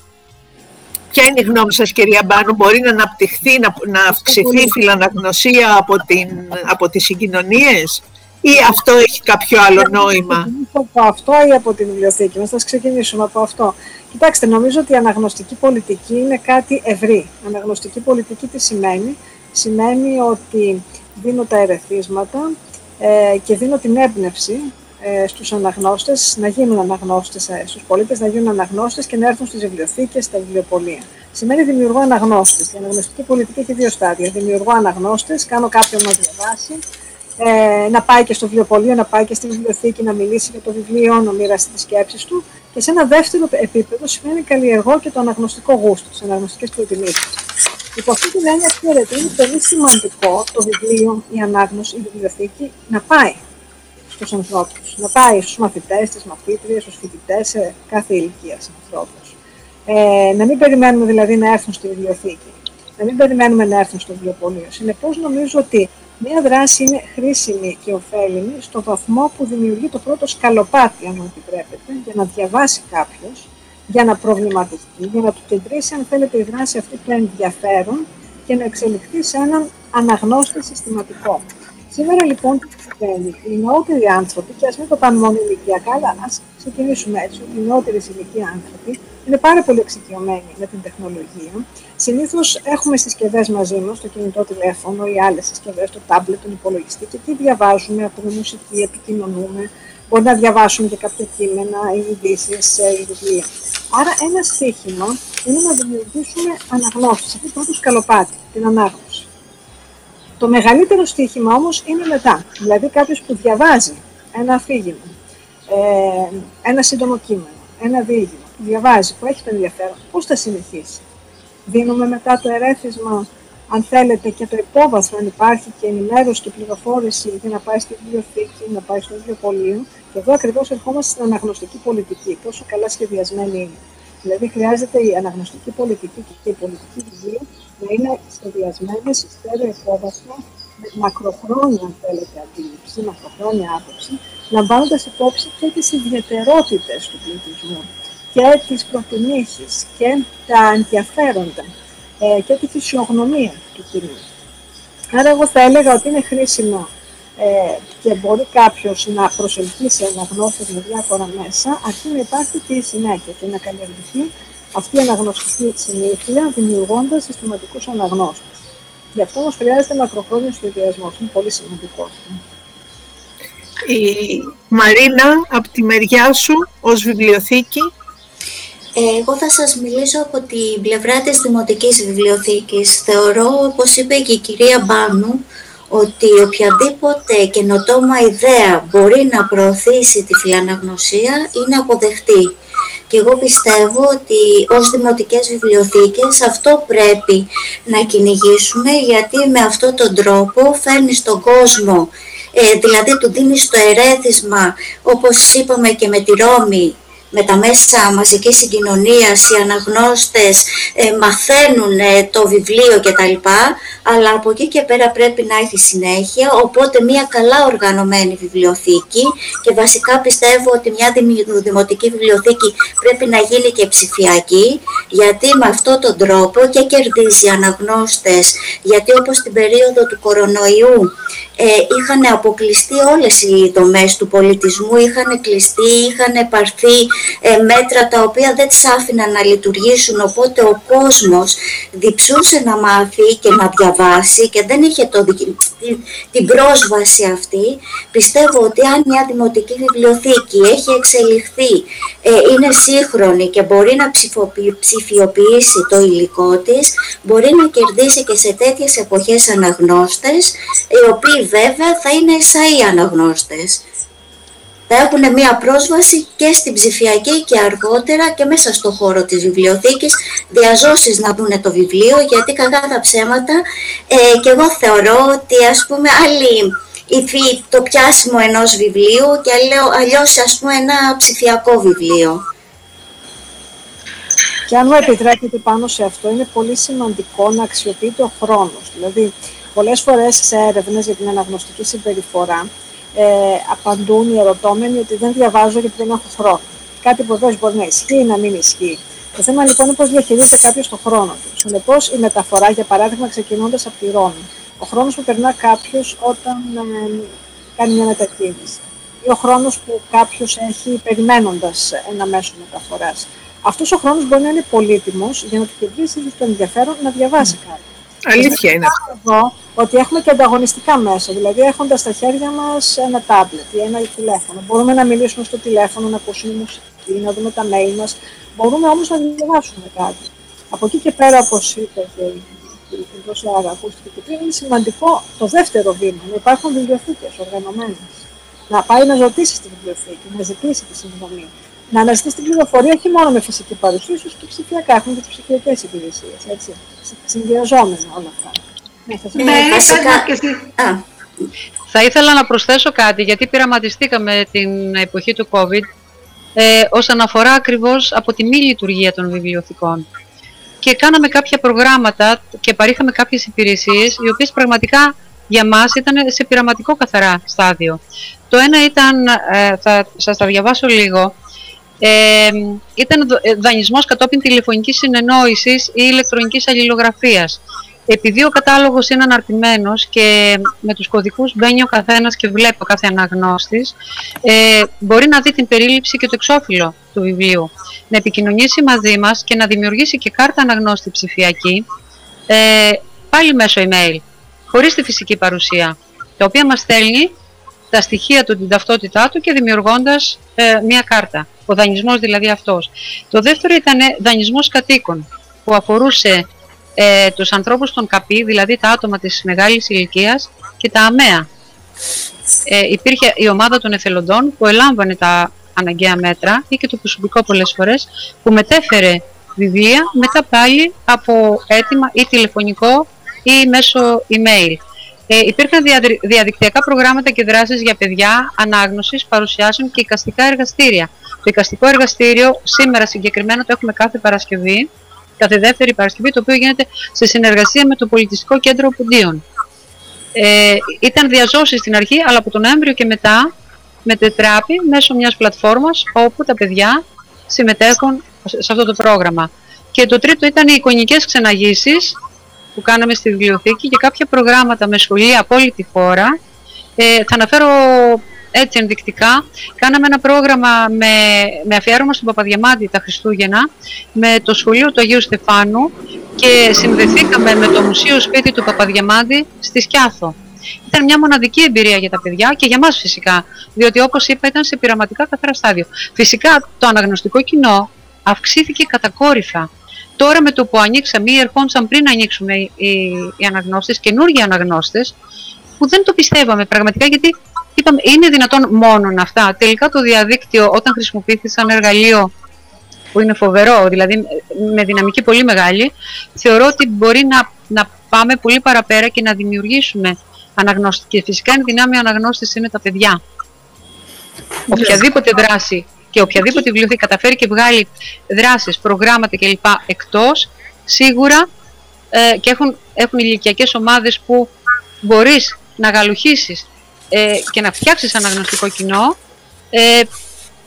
Ποια είναι η γνώμη σας κυρία Μπάνου, μπορεί να αναπτυχθεί, να, να αυξηθεί η φιλαναγνωσία από, την, από τις συγκοινωνίες ή αυτό έχει κάποιο άλλο νόημα;
Από αυτό ή από την βιβλιοθήκη μας, θα ξεκινήσουμε από αυτό. Κοιτάξτε, νομίζω ότι η αναγνωστική πολιτική είναι κάτι ευρύ. Αναγνωστική πολιτική τι σημαίνει; Σημαίνει ότι δίνω τα ερεθίσματα, ε, και δίνω την έμπνευση ε, στους αναγνώστες να γίνουν αναγνώστες, ε, στους πολίτες να γίνουν αναγνώστες και να έρθουν στις βιβλιοθήκες, στα βιβλιοπολία. Σημαίνει δημιουργώ αναγνώστες. Η αναγνωστική πολιτική έχει δύο στάδια. Δημιουργώ αναγνώστες, κάνω κάποιον να διαβάσει, ε, να πάει και στο βιβλιοπωλείο, να πάει και στη βιβλιοθήκη, να μιλήσει για το βιβλίο, να μοιράσει τις σκέψεις του. Και σε ένα δεύτερο επίπεδο σημαίνει καλλιεργώ και το αναγνωστικό γούστο, τι αναγνωστικές προτιμήσεις. Υπό αυτή την έννοια, ξέρετε, είναι πολύ σημαντικό το βιβλίο, η ανάγνωση, η βιβλιοθήκη να πάει στους ανθρώπους, να πάει στους μαθητές, στις μαθήτριες, στους φοιτητές, σε κάθε ηλικία ανθρώπους. Ε, να μην περιμένουμε δηλαδή να έρθουν στη βιβλιοθήκη, να μην περιμένουμε να έρθουν στο βιβλιοπωλείο. Συνεπώς, νομίζω ότι Μία δράση είναι χρήσιμη και ωφέλιμη στο βαθμό που δημιουργεί το πρώτο σκαλοπάτι, αν μου επιτρέπετε, για να διαβάσει κάποιος, για να προβληματιστεί, για να του κεντρήσει, αν θέλετε, η δράση αυτή το ενδιαφέρον και να εξελιχθεί σε έναν αναγνώστη συστηματικό. Σήμερα λοιπόν τι συμβαίνει, οι νεότεροι άνθρωποι, και ας μην το κάνουμε μόνο ηλικιακά, αλλά ας ξεκινήσουμε έτσι, ότι οι νεότεροι ηλικία άνθρωποι είναι πάρα πολύ εξοικειωμένοι με την τεχνολογία. Συνήθως έχουμε συσκευές μαζί μας, το κινητό τηλέφωνο ή άλλες συσκευές, το τάμπλετ, τον υπολογιστή και τι διαβάζουμε, ακούμε μουσική, επικοινωνούμε. Μπορεί να διαβάσουμε και κάποια κείμενα ή ειδήσεις ή βιβλία. Άρα, ένα στίχημα είναι να δημιουργήσουμε αναγνώσεις, αυτό το πρώτο σκαλοπάτι, την ανάγνωση. Το μεγαλύτερο στοίχημα όμως είναι μετά. Δηλαδή κάποιος που διαβάζει ένα αφήγημα, ε, ένα σύντομο κείμενο, ένα διήγημα, που διαβάζει, που έχει το ενδιαφέρον, πώς θα συνεχίσει. Δίνουμε μετά το ερέθισμα, αν θέλετε, και το υπόβαθρο, αν υπάρχει και ενημέρωση και πληροφόρηση για να πάει στη βιβλιοθήκη, να πάει στο βιβλιοπωλείο. Και εδώ ακριβώς ερχόμαστε στην αναγνωστική πολιτική, πόσο καλά σχεδιασμένη είναι. Δηλαδή, χρειάζεται η αναγνωστική πολιτική και η πολιτική βιβλία να είναι σχεδιασμένε σε στέρεο υπόβαθρο, με μακροχρόνια, αν θέλετε, αντίληψη, μακροχρόνια άποψη, λαμβάνοντας υπόψη και τις ιδιαιτερότητες του πληθυσμού και τις προτιμήσεις και τα ενδιαφέροντα ε, και τη φυσιογνωμία του κοινού. Άρα, εγώ θα έλεγα ότι είναι χρήσιμο ε, και μπορεί κάποιος να προσελκύσει αναγνώστε με διάφορα μέσα, αρκεί να υπάρχει και η συνέχεια και να καλλιεργηθεί αυτή η αναγνωστική συνήθεια, δημιουργώντας συστηματικούς αναγνώστες. Γι' αυτό όμως χρειάζεται μακροχρόνιος σχεδιασμός. Είναι πολύ σημαντικό
Η Μαρίνα, από τη μεριά σου, ως βιβλιοθήκη.
Εγώ θα σας μιλήσω από την πλευρά της Δημοτικής Βιβλιοθήκης. Θεωρώ, όπως είπε και η κυρία Μπάνου, ότι οποιαδήποτε καινοτόμα ιδέα μπορεί να προωθήσει τη φιλαναγνωσία είναι αποδεκτή. Και εγώ πιστεύω ότι ως δημοτικές βιβλιοθήκες αυτό πρέπει να κυνηγήσουμε γιατί με αυτόν τον τρόπο φέρνει στον κόσμο, ε, δηλαδή του δίνει το ερέθισμα όπως είπαμε και με τη Ρώμη με τα μέσα μαζικής συγκοινωνίας, οι αναγνώστες ε, μαθαίνουν ε, το βιβλίο κτλ. Αλλά από εκεί και πέρα πρέπει να έχει συνέχεια, οπότε μια καλά οργανωμένη βιβλιοθήκη. Και βασικά πιστεύω ότι μια δημοτική βιβλιοθήκη πρέπει να γίνει και ψηφιακή, γιατί με αυτόν τον τρόπο και κερδίζει αναγνώστες, γιατί όπως την περίοδο του κορονοϊού ε, είχαν αποκλειστεί όλες οι δομές του πολιτισμού, είχαν κλειστεί, είχαν πάρθει ε, μέτρα τα οποία δεν τις άφηναν να λειτουργήσουν, οπότε ο κόσμος διψούσε να μάθει και να διαβάσει και δεν είχε το, την, την πρόσβαση αυτή. Πιστεύω ότι αν μια δημοτική βιβλιοθήκη έχει εξελιχθεί, ε, είναι σύγχρονη και μπορεί να ψηφιοποιήσει το υλικό της, μπορεί να κερδίσει και σε τέτοιες εποχές αναγνώστες, οι οποίοι βέβαια θα είναι εσαΐ αναγνώστες θα έχουν μία πρόσβαση και στην ψηφιακή και αργότερα και μέσα στο χώρο της βιβλιοθήκης διαζώσεις να δουν το βιβλίο γιατί κακά τα ψέματα ε, και εγώ θεωρώ ότι ας πούμε άλλη υφή το πιάσιμο ενός βιβλίου και αλλιώς ας πούμε ένα ψηφιακό βιβλίο.
Και αν μου επιτρέπετε πάνω σε αυτό, είναι πολύ σημαντικό να αξιοποιείται ο χρόνος. Δηλαδή, πολλές φορές σε έρευνες για την αναγνωστική συμπεριφορά, ε, απαντούν οι ερωτώμενοι ότι δεν διαβάζω γιατί δεν έχω χρόνο. Κάτι που βέβαια μπορεί να ισχύει ή να μην ισχύει. Το θέμα λοιπόν είναι πώς διαχειρίζεται κάποιος τον χρόνο του. Συνεπώς, η μεταφορά, για παράδειγμα, ξεκινώντας από τη Ρώμη, ο χρόνος που περνά κάποιος όταν ε, κάνει μια μετακίνηση, ή ο χρόνος που κάποιος έχει περιμένοντας ένα μέσο μεταφοράς. Αυτός ο χρόνος μπορεί να είναι πολύτιμος για να του κερδίσει το ενδιαφέρον να διαβάσει κάτι.
Αλήθεια είναι.
Εδώ ότι έχουμε και ανταγωνιστικά μέσα. Δηλαδή, έχοντας στα χέρια μας ένα τάμπλετ ή ένα τηλέφωνο, μπορούμε να μιλήσουμε στο τηλέφωνο, να ακούσουμε μουσική, να δούμε τα mail μας. Μπορούμε όμως να διαβάσουμε κάτι. Από εκεί και πέρα, όπως είπε και η Άρα, ακούστηκε και πριν, είναι σημαντικό το δεύτερο βήμα, να υπάρχουν βιβλιοθήκες οργανωμένες. Να πάει να ρωτήσει στη βιβλιοθήκη, να ζητήσει τη συμβολή. Να αναζητήσει την πληροφορία όχι μόνο με φυσική παρουσία, ίσως και ψηφιακά. Έχουμε και τις ψηφιακές υπηρεσίες. Συνδυαζόμενα όλα αυτά.
Ναι, ναι Θα ήθελα να προσθέσω κάτι, γιατί πειραματιστήκαμε την εποχή του COVID ε, όσον αφορά ακριβώς από τη μη λειτουργία των βιβλιοθηκών. Και κάναμε κάποια προγράμματα και παρήχαμε κάποιες υπηρεσίες, οι οποίες πραγματικά για μας ήταν σε πειραματικό καθαρά στάδιο. Το ένα ήταν, ε, θα σας τα διαβάσω λίγο, ε, ήταν δανεισμός κατόπιν τηλεφωνικής συνεννόησης ή ηλεκτρονικής αλληλογραφίας επειδή ο κατάλογος είναι αναρτημένος και με τους κωδικούς μπαίνει ο καθένας και βλέπει ο κάθε αναγνώστης, ε, μπορεί να δει την περίληψη και το εξώφυλλο του βιβλίου, να επικοινωνήσει μαζί μας και να δημιουργήσει και κάρτα αναγνώστη ψηφιακή, ε, πάλι μέσω email, χωρίς τη φυσική παρουσία, τα οποία μας στέλνει τα στοιχεία του, την ταυτότητά του και δημιουργώντας ε, μία κάρτα. Ο δανεισμός δηλαδή αυτός. Το δεύτερο ήταν δανεισμός κατοίκων, που αφορούσε ε, τους ανθρώπους των ΚΑΠΗ, δηλαδή τα άτομα της μεγάλης ηλικίας και τα ΑΜΕΑ. Ε, υπήρχε η ομάδα των εθελοντών που ελάμβανε τα αναγκαία μέτρα ή και το προσωπικό πολλές φορές που μετέφερε βιβλία μετά πάλι από έτοιμα ή τηλεφωνικό ή μέσω email. Ε, υπήρχαν διαδικτυακά προγράμματα και δράσεις για παιδιά, ανάγνωσης, παρουσιάσεων και οικαστικά εργαστήρια. Το οικαστικό εργαστήριο σήμερα συγκεκριμένα το έχουμε κάθε Παρασκευή κάθε δεύτερη Παρασκευή, το οποίο γίνεται σε συνεργασία με το Πολιτιστικό Κέντρο Πουντίων. Ε, ήταν διαζώσεις στην αρχή, αλλά από τον Νοέμβριο και μετά μετετράπη μέσω μιας πλατφόρμας όπου τα παιδιά συμμετέχουν σε αυτό το πρόγραμμα. Και το τρίτο ήταν οι εικονικές ξεναγήσεις που κάναμε στη βιβλιοθήκη και κάποια προγράμματα με σχολεία από όλη τη χώρα. Ε, θα αναφέρω έτσι ενδεικτικά. Κάναμε ένα πρόγραμμα με, με αφιέρωμα στον Παπαδιαμάντη τα Χριστούγεννα με το σχολείο του Αγίου Στεφάνου και συνδεθήκαμε με το Μουσείο Σπίτι του Παπαδιαμάντη στη Σκιάθο. Ήταν μια μοναδική εμπειρία για τα παιδιά και για μας φυσικά, διότι όπως είπα ήταν σε πειραματικά καθαρά στάδιο. Φυσικά το αναγνωστικό κοινό αυξήθηκε κατακόρυφα. Τώρα με το που ανοίξαμε ή ερχόντουσαν πριν ανοίξουμε οι, οι, οι αναγνώστες, καινούργιοι αναγνώστες, που δεν το πιστεύαμε πραγματικά γιατί είπαμε είναι δυνατόν μόνο αυτά. Τελικά το διαδίκτυο όταν χρησιμοποιήθηκε σαν εργαλείο που είναι φοβερό, δηλαδή με δυναμική πολύ μεγάλη, θεωρώ ότι μπορεί να, να πάμε πολύ παραπέρα και να δημιουργήσουμε αναγνώστες. Και φυσικά είναι δυνάμει αναγνώστης είναι τα παιδιά. Οποιαδήποτε δράση και οποιαδήποτε βιβλιοθήκη καταφέρει και βγάλει δράσεις, προγράμματα κλπ. εκτός, σίγουρα ε, και έχουν, έχουν ηλικιακές ομάδες που μπορείς να γαλουχήσεις ε, και να φτιάξεις αναγνωστικό κοινό, ε,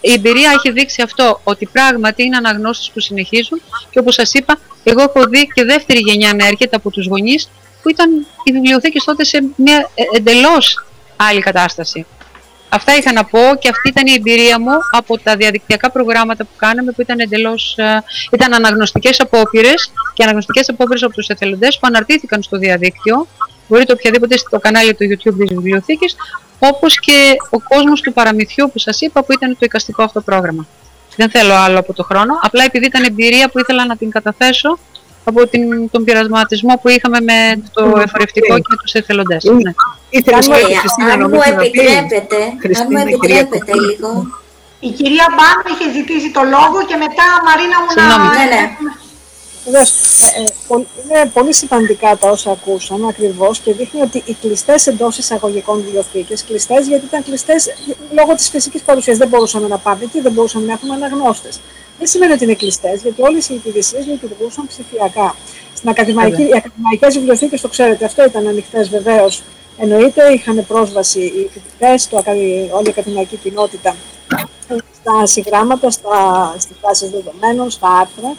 η εμπειρία έχει δείξει αυτό, ότι πράγματι είναι αναγνώστες που συνεχίζουν και όπως σας είπα, εγώ έχω δει και δεύτερη γενιά να έρχεται από τους γονείς που ήταν οι βιβλιοθήκες τότε σε μια ε, εντελώς άλλη κατάσταση. Αυτά είχα να πω και αυτή ήταν η εμπειρία μου από τα διαδικτυακά προγράμματα που κάναμε που ήταν εντελώς, ε, ήταν αναγνωστικές απόπειρες και αναγνωστικές απόπειρες από τους εθελοντές που αναρτήθηκαν στο διαδίκτυο Μπορείτε οποιαδήποτε στο κανάλι του YouTube της βιβλιοθήκης, όπως και ο κόσμος του παραμυθιού που σας είπα που ήταν το εικαστικό αυτό πρόγραμμα. Δεν θέλω άλλο από το χρόνο, απλά επειδή ήταν εμπειρία που ήθελα να την καταθέσω από την, τον πειρασματισμό που είχαμε με το εφορευτικό και τους εθελοντές. Ναι.
αν μου επιτρέπετε, αν μου επιτρέπετε λίγο.
Η κυρία Μπάνου είχε ζητήσει το λόγο και μετά Μαρίνα μου να... Ναι, ναι.
Ε, ε, είναι πολύ σημαντικά τα όσα ακούσαμε ακριβώς και δείχνει ότι οι κλειστές εντός εισαγωγικών βιβλιοθήκε, κλειστές γιατί ήταν κλειστές λόγω της φυσικής παρουσίας. Δεν μπορούσαμε να πάμε εκεί, δεν μπορούσαμε να έχουμε αναγνώστες. Δεν σημαίνει ότι είναι κλειστές, γιατί όλες οι υπηρεσίες λειτουργούσαν ψηφιακά. Στην ακαδημαϊκή, οι ακαδημαϊκές βιβλιοθήκες, το ξέρετε, αυτό ήταν ανοιχτές βεβαίως. Εννοείται, είχαν πρόσβαση οι φοιτητές, όλη η ακαδημαϊκή κοινότητα στα συγγράμματα, στα, στις βάσεις δεδομένων, στα άρθρα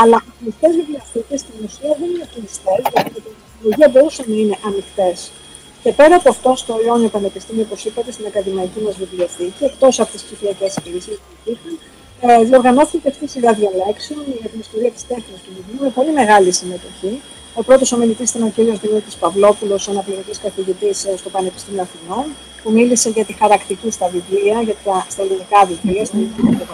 αλλά οι κλειστέ βιβλιοθήκες στην ουσία δεν είναι κλειστές, γιατί η τεχνολογία μπορούσε να είναι ανοιχτές. Και πέρα από αυτό, στο Ιόνιο Πανεπιστήμιο, όπως είπατε, στην ακαδημαϊκή μας βιβλιοθήκη, εκτός από τις ψηφιακές υπηρεσίες που υπήρχαν, ε, διοργανώθηκε αυτή η σειρά διαλέξεων για την ιστορία της τέχνης του βιβλίου με πολύ μεγάλη συμμετοχή. Ο πρώτος ομιλητής ήταν ο κ. Δημήτρης Παυλόπουλος, αναπληρωτής καθηγητής ε, στο Πανεπιστήμιο Αθηνών, που μίλησε για τη χαρακτική στα βιβλία, για τα, στα ελληνικά βιβλία, στην ελληνική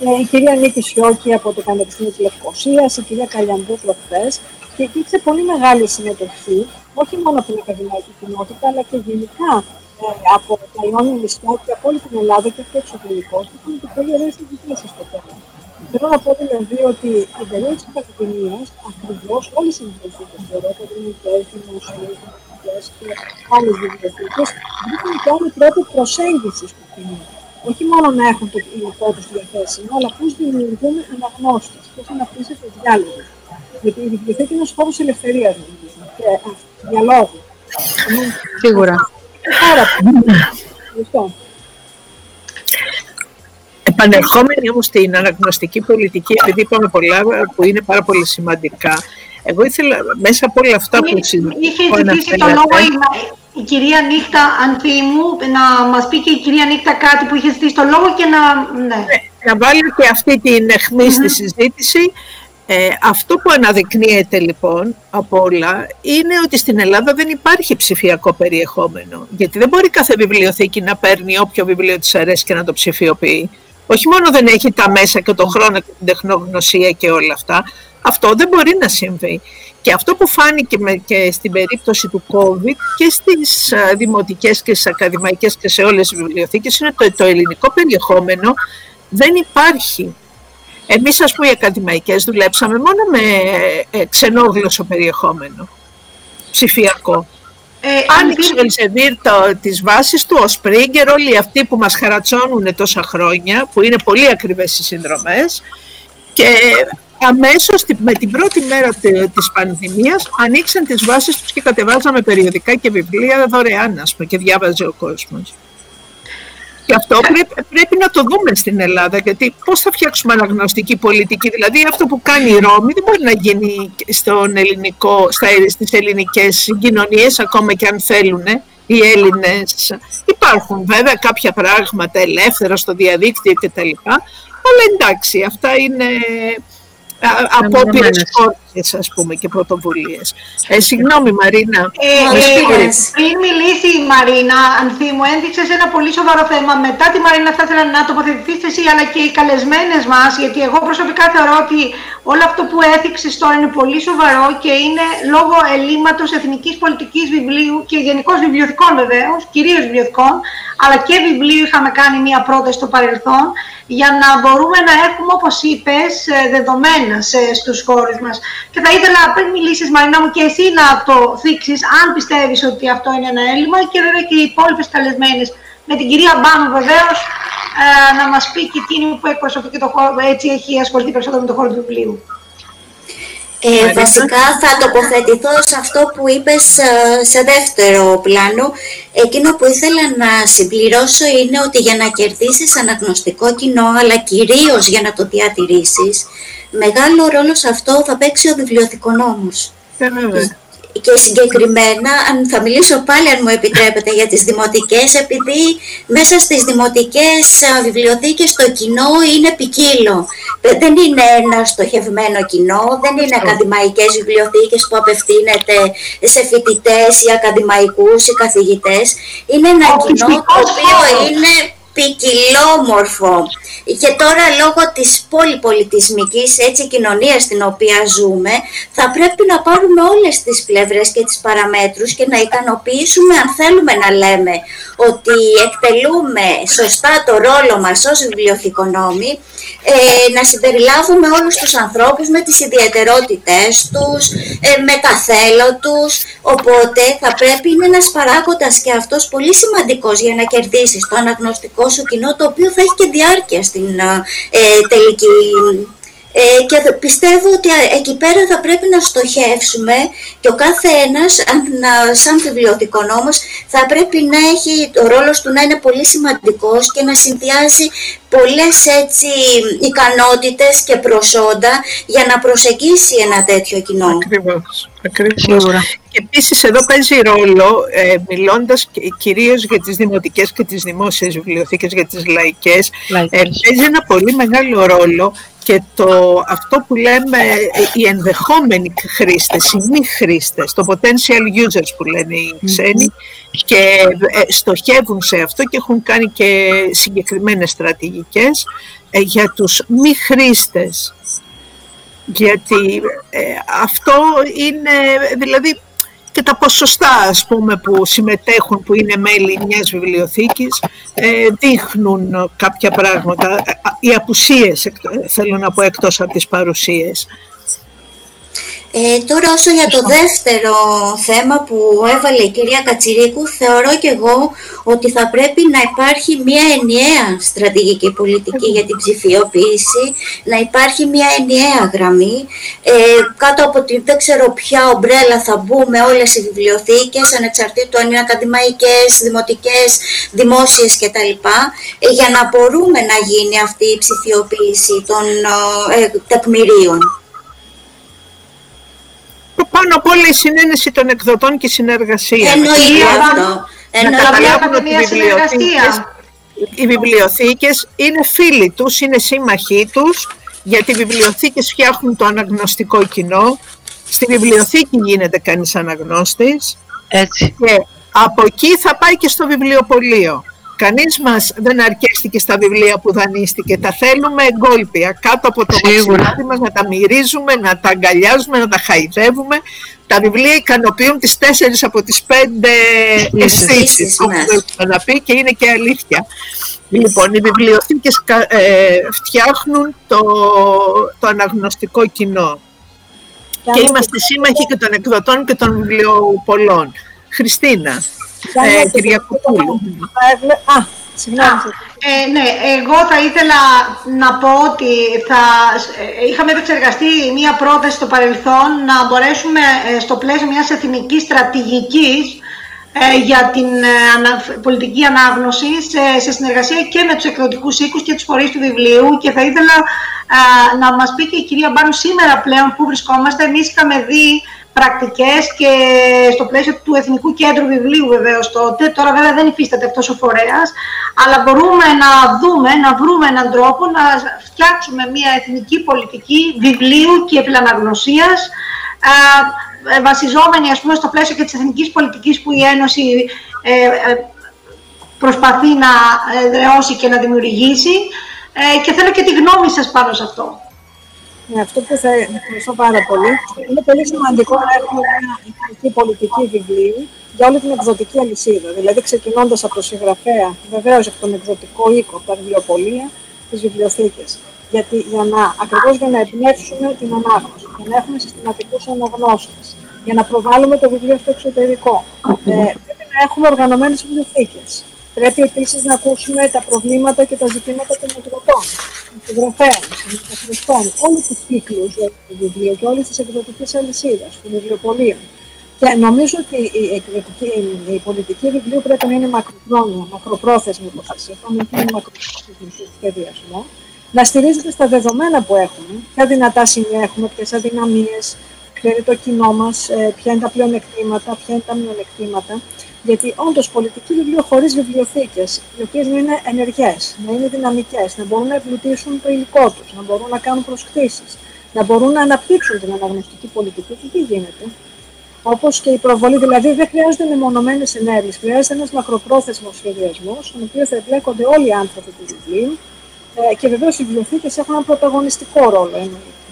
ε, η κυρία Νίκη Σιώκη από το Πανεπιστήμιο της Λευκοσίας, η κυρία Καλιανδού προχθές. Και υπήρξε πολύ μεγάλη συμμετοχή, όχι μόνο από την ακαδημαϊκή κοινότητα, αλλά και γενικά ε, από τα Ιόνια νησιά και από όλη την Ελλάδα και αυτό εξωτερικό. Και ήταν και πολύ ωραίε συζητήσει στο τέλο. Θέλω να πω δηλαδή ότι την περίοδο τη πανεπιστημία, ακριβώ όλε οι βιβλιοθήκε, θεωρώ, ακαδημαϊκέ, δημοσίε, δημοτικέ και άλλε βιβλιοθήκε, βρίσκουν και άλλοι τρόπο προσέγγιση του κοινού. Όχι μόνο να έχουν το υλικό του διαθέσιμο, αλλά πώ δημιουργούν αναγνώστε, πώ αναπτύσσεται το διάλογο. Γιατί η βιβλιοθήκη είναι ένα χώρο ελευθερία, νομίζω, και διαλόγου.
Σίγουρα.
Πάρα πολύ.
Επανερχόμενοι όμως στην αναγνωστική πολιτική, επειδή είπαμε πολλά που είναι πάρα πολύ σημαντικά, εγώ ήθελα μέσα από όλα αυτά που συζητήσαμε...
Είχε ζητήσει το λόγο η, η κυρία Νύχτα Ανθίμου, να μας πει και η κυρία Νύχτα κάτι που είχε ζητήσει το λόγο και να... Ναι.
ναι να βάλει και αυτή την αιχμή στη συζήτηση. Ε, αυτό που αναδεικνύεται λοιπόν από όλα είναι ότι στην Ελλάδα δεν υπάρχει ψηφιακό περιεχόμενο. Γιατί δεν μπορεί κάθε βιβλιοθήκη να παίρνει όποιο βιβλίο της αρέσει και να το ψηφιοποιεί όχι μόνο δεν έχει τα μέσα και τον χρόνο και την τεχνογνωσία και όλα αυτά, αυτό δεν μπορεί να συμβεί. Και αυτό που φάνηκε και στην περίπτωση του COVID και στις δημοτικές και στις ακαδημαϊκές και σε όλες τις βιβλιοθήκες είναι το, το ελληνικό περιεχόμενο δεν υπάρχει. Εμείς ας πούμε οι ακαδημαϊκές δουλέψαμε μόνο με ε, ξενόγλωσσο περιεχόμενο, ψηφιακό. Ε, Άνοιξε ο Ελσεβίρ τις βάσεις του, ο Σπρίγκερ, όλοι αυτοί που μας χαρατσώνουν τόσα χρόνια, που είναι πολύ ακριβές οι συνδρομές και αμέσως με την πρώτη μέρα της πανδημίας ανοίξαν τις βάσεις τους και κατεβάζαμε περιοδικά και βιβλία δωρεάν, ας πούμε, και διάβαζε ο κόσμος. Και αυτό πρέπει, πρέπει να το δούμε στην Ελλάδα, γιατί πώς θα φτιάξουμε αναγνωστική πολιτική. Δηλαδή αυτό που κάνει η Ρώμη δεν μπορεί να γίνει στον ελληνικό, στα, στις ελληνικές κοινωνίες, ακόμα και αν θέλουν οι Έλληνες. Υπάρχουν βέβαια κάποια πράγματα ελεύθερα στο διαδίκτυο κτλ. Αλλά εντάξει, αυτά είναι απόπειρες όρκες, ας πούμε, και πρωτοβουλίες. Ε, συγγνώμη, Μαρίνα.
Ε, ε, πριν μιλήσει η Μαρίνα, Ανθή μου, έδειξε ένα πολύ σοβαρό θέμα. Μετά τη Μαρίνα θα ήθελα να τοποθετηθείτε εσύ, αλλά και οι καλεσμένες μας, γιατί εγώ προσωπικά θεωρώ ότι όλο αυτό που έθιξες τώρα είναι πολύ σοβαρό και είναι λόγω ελλείμματος εθνικής πολιτικής βιβλίου και γενικώς βιβλιοθηκών βεβαίως, κυρίως βιβλιοθηκών, αλλά και βιβλίου είχαμε κάνει μία πρόταση στο παρελθόν, για να μπορούμε να έχουμε, όπως είπες, ε, δεδομένα σε, στους χώρους μας. Και θα ήθελα πριν μιλήσεις Μαρινά μου και εσύ να το θίξεις, αν πιστεύεις ότι αυτό είναι ένα έλλειμμα και βέβαια και οι υπόλοιπες καλεσμένες με την κυρία Μπάνου βεβαίως ε, να μας πει και εκείνη που εκπροσωπεί και το χώρο, έτσι έχει ασχοληθεί περισσότερο με το χώρο του βιβλίου.
Ε, βασικά θα τοποθετηθώ σε αυτό που είπες ε, σε δεύτερο πλάνο. Εκείνο που ήθελα να συμπληρώσω είναι ότι για να κερδίσεις αναγνωστικό κοινό, αλλά κυρίως για να το διατηρήσεις, μεγάλο ρόλο σε αυτό θα παίξει ο βιβλιοθηκονόμος.
Ε,
και συγκεκριμένα, αν θα μιλήσω πάλι αν μου επιτρέπετε για τις δημοτικές, επειδή μέσα στις δημοτικές βιβλιοθήκες το κοινό είναι ποικίλο. Δεν είναι ένα στοχευμένο κοινό, δεν είναι ακαδημαϊκές βιβλιοθήκες που απευθύνεται σε φοιτητές ή ακαδημαϊκούς ή καθηγητές. Είναι ένα κοινό το οποίο είναι ποικιλόμορφο. Και τώρα λόγω της πολυπολιτισμικής έτσι κοινωνίας στην οποία ζούμε θα πρέπει να πάρουμε όλες τις πλευρές και τις παραμέτρους και να ικανοποιήσουμε αν θέλουμε να λέμε ότι εκτελούμε σωστά το ρόλο μας ως βιβλιοθηκονόμοι ε, να συμπεριλάβουμε όλους τους ανθρώπους με τις ιδιαιτερότητές τους, ε, με τα θέλω τους. Οπότε θα πρέπει είναι ένας παράγοντας και αυτός πολύ σημαντικός για να κερδίσεις το αναγνωστικό σου κοινό το οποίο θα έχει και διάρκεια στην ε, τελική ε, και πιστεύω ότι εκεί πέρα θα πρέπει να στοχεύσουμε και ο κάθε ένας, σαν βιβλιοθηκονόμος, θα πρέπει να έχει το ρόλος του να είναι πολύ σημαντικός και να συνδυάζει πολλές έτσι ικανότητες και προσόντα για να προσεγγίσει ένα τέτοιο κοινό.
Ακριβώς. Ακριβώς. Και επίσης εδώ παίζει ρόλο, ε, μιλώντας κυρίως για τις δημοτικές και τις δημόσιες βιβλιοθήκες, για τις λαϊκές, ε, παίζει ένα πολύ μεγάλο ρόλο και το, αυτό που λέμε οι ενδεχόμενοι χρήστες, οι μη χρήστες, το potential users που λένε οι ξένοι και ε, στοχεύουν σε αυτό και έχουν κάνει και συγκεκριμένες στρατηγικές ε, για τους μη χρήστες. Γιατί ε, αυτό είναι, δηλαδή και τα ποσοστά ας πούμε που συμμετέχουν που είναι μέλη μιας βιβλιοθήκης ε, δείχνουν κάποια πράγματα. Οι απουσίες θέλω να πω εκτός από τις παρουσίες.
Ε, τώρα όσο για το δεύτερο θέμα που έβαλε η κυρία Κατσιρίκου, θεωρώ και εγώ ότι θα πρέπει να υπάρχει μια ενιαία στρατηγική πολιτική για την ψηφιοποίηση, να υπάρχει μια ενιαία γραμμή, ε, κάτω από την δεν ξέρω ποια ομπρέλα θα μπούμε όλες οι βιβλιοθήκες, ανεξαρτήτου αν είναι ακαδημαϊκές, δημοτικές, δημόσιες κτλ. Ε, για να μπορούμε να γίνει αυτή η ψηφιοποίηση των ε, τεκμηρίων
πάνω απ' όλα η συνένεση των εκδοτών και η συνεργασία.
Εννοείται αυτό.
Να καταλάβουν ότι οι βιβλιοθήκες, οι βιβλιοθήκες είναι φίλοι τους, είναι σύμμαχοί τους, γιατί οι βιβλιοθήκες φτιάχνουν το αναγνωστικό κοινό. Στη βιβλιοθήκη γίνεται κανείς αναγνώστης.
Έτσι.
Και από εκεί θα πάει και στο βιβλιοπωλείο. Κανείς μας δεν αρκέστηκε στα βιβλία που δανείστηκε. Τα θέλουμε εγκόλπια, κάτω από το μαξιλάρι μας, να τα μυρίζουμε, να τα αγκαλιάζουμε, να τα χαϊδεύουμε. Τα βιβλία ικανοποιούν τις τέσσερις από τις πέντε αισθήσεις που έχουμε να πει και είναι και αλήθεια. Λοιπόν, οι βιβλιοθήκες ε, φτιάχνουν το, το αναγνωστικό κοινό. Και, είμαστε σύμμαχοι και των εκδοτών και των βιβλιοπολών. Χριστίνα. Ε, Κυριακοπούλου.
Α, συγγνώμη.
Ε, ναι, εγώ θα ήθελα να πω ότι θα, ε, είχαμε επεξεργαστεί μία πρόταση στο παρελθόν να μπορέσουμε ε, στο πλαίσιο μιας εθνικής στρατηγικής για την πολιτική ανάγνωση σε, συνεργασία και με τους εκδοτικούς οίκους και τους φορείς του βιβλίου και θα ήθελα να μας πει και η κυρία Μπάνου σήμερα πλέον που βρισκόμαστε. Εμείς είχαμε δει πρακτικές και στο πλαίσιο του Εθνικού Κέντρου Βιβλίου βεβαίως τότε. Τώρα βέβαια δεν υφίσταται αυτός ο φορέας, αλλά μπορούμε να δούμε, να βρούμε έναν τρόπο να φτιάξουμε μια εθνική πολιτική βιβλίου και επιλαναγνωσίας ε, βασιζόμενη ας πούμε στο πλαίσιο και της εθνικής πολιτικής που η Ένωση ε, ε προσπαθεί να δρεώσει και να δημιουργήσει ε, και θέλω και τη γνώμη σας πάνω σε αυτό.
Ναι, αυτό που θα ευχαριστώ πάρα πολύ. Είναι πολύ σημαντικό να έχουμε μια εθνική πολιτική βιβλίου για όλη την εκδοτική αλυσίδα. Δηλαδή, ξεκινώντας από το συγγραφέα, βεβαίως από τον εκδοτικό οίκο, τα βιβλιοπολία, τι βιβλιοθήκε. Γιατί για να, ακριβώς για να εμπνεύσουμε την ανάγνωση, για να έχουμε συστηματικούς αναγνώστες, για να προβάλλουμε το βιβλίο στο εξωτερικό. Ε, πρέπει να έχουμε οργανωμένες βιβλιοθήκες. Πρέπει επίσης να ακούσουμε τα προβλήματα και τα ζητήματα των εκδοτών, των συγγραφέων, των μεταφραστών, όλους τους κύκλους του βιβλίου και όλη τη εκδοτική αλυσίδα, των βιβλιοπολίων. Και νομίζω ότι η, εκδοτική, η πολιτική βιβλίου πρέπει να είναι μακροχρόνια, μακροπρόθεσμη, όπως σας είπα, να είναι μακροπρόθεσμη στο σχεδιασμό, να στηρίζεται στα δεδομένα που έχουμε, ποια δυνατά σημεία έχουμε, ποιες αδυναμίες, ποιο είναι το κοινό μας, ε, ποια είναι τα πλεονεκτήματα, ποια είναι τα μειονεκτήματα γιατί όντως πολιτική βιβλίο χωρίς βιβλιοθήκες, οι οποίες να είναι ενεργές, να είναι δυναμικές, να μπορούν να εμπλουτίσουν το υλικό τους, να μπορούν να κάνουν προσκλήσει, να μπορούν να αναπτύξουν την αναγνωστική πολιτική του, τι γίνεται. Όπως και η προβολή, δηλαδή δεν χρειάζονται μεμονωμένες ενέργειες, χρειάζεται ένας μακροπρόθεσμος σχεδιασμός, στον οποίο θα εμπλέκονται όλοι οι άνθρωποι του βιβλίου ε, και βεβαίως οι βιβλιοθήκες έχουν ένα πρωταγωνιστικό ρόλο εννοείται.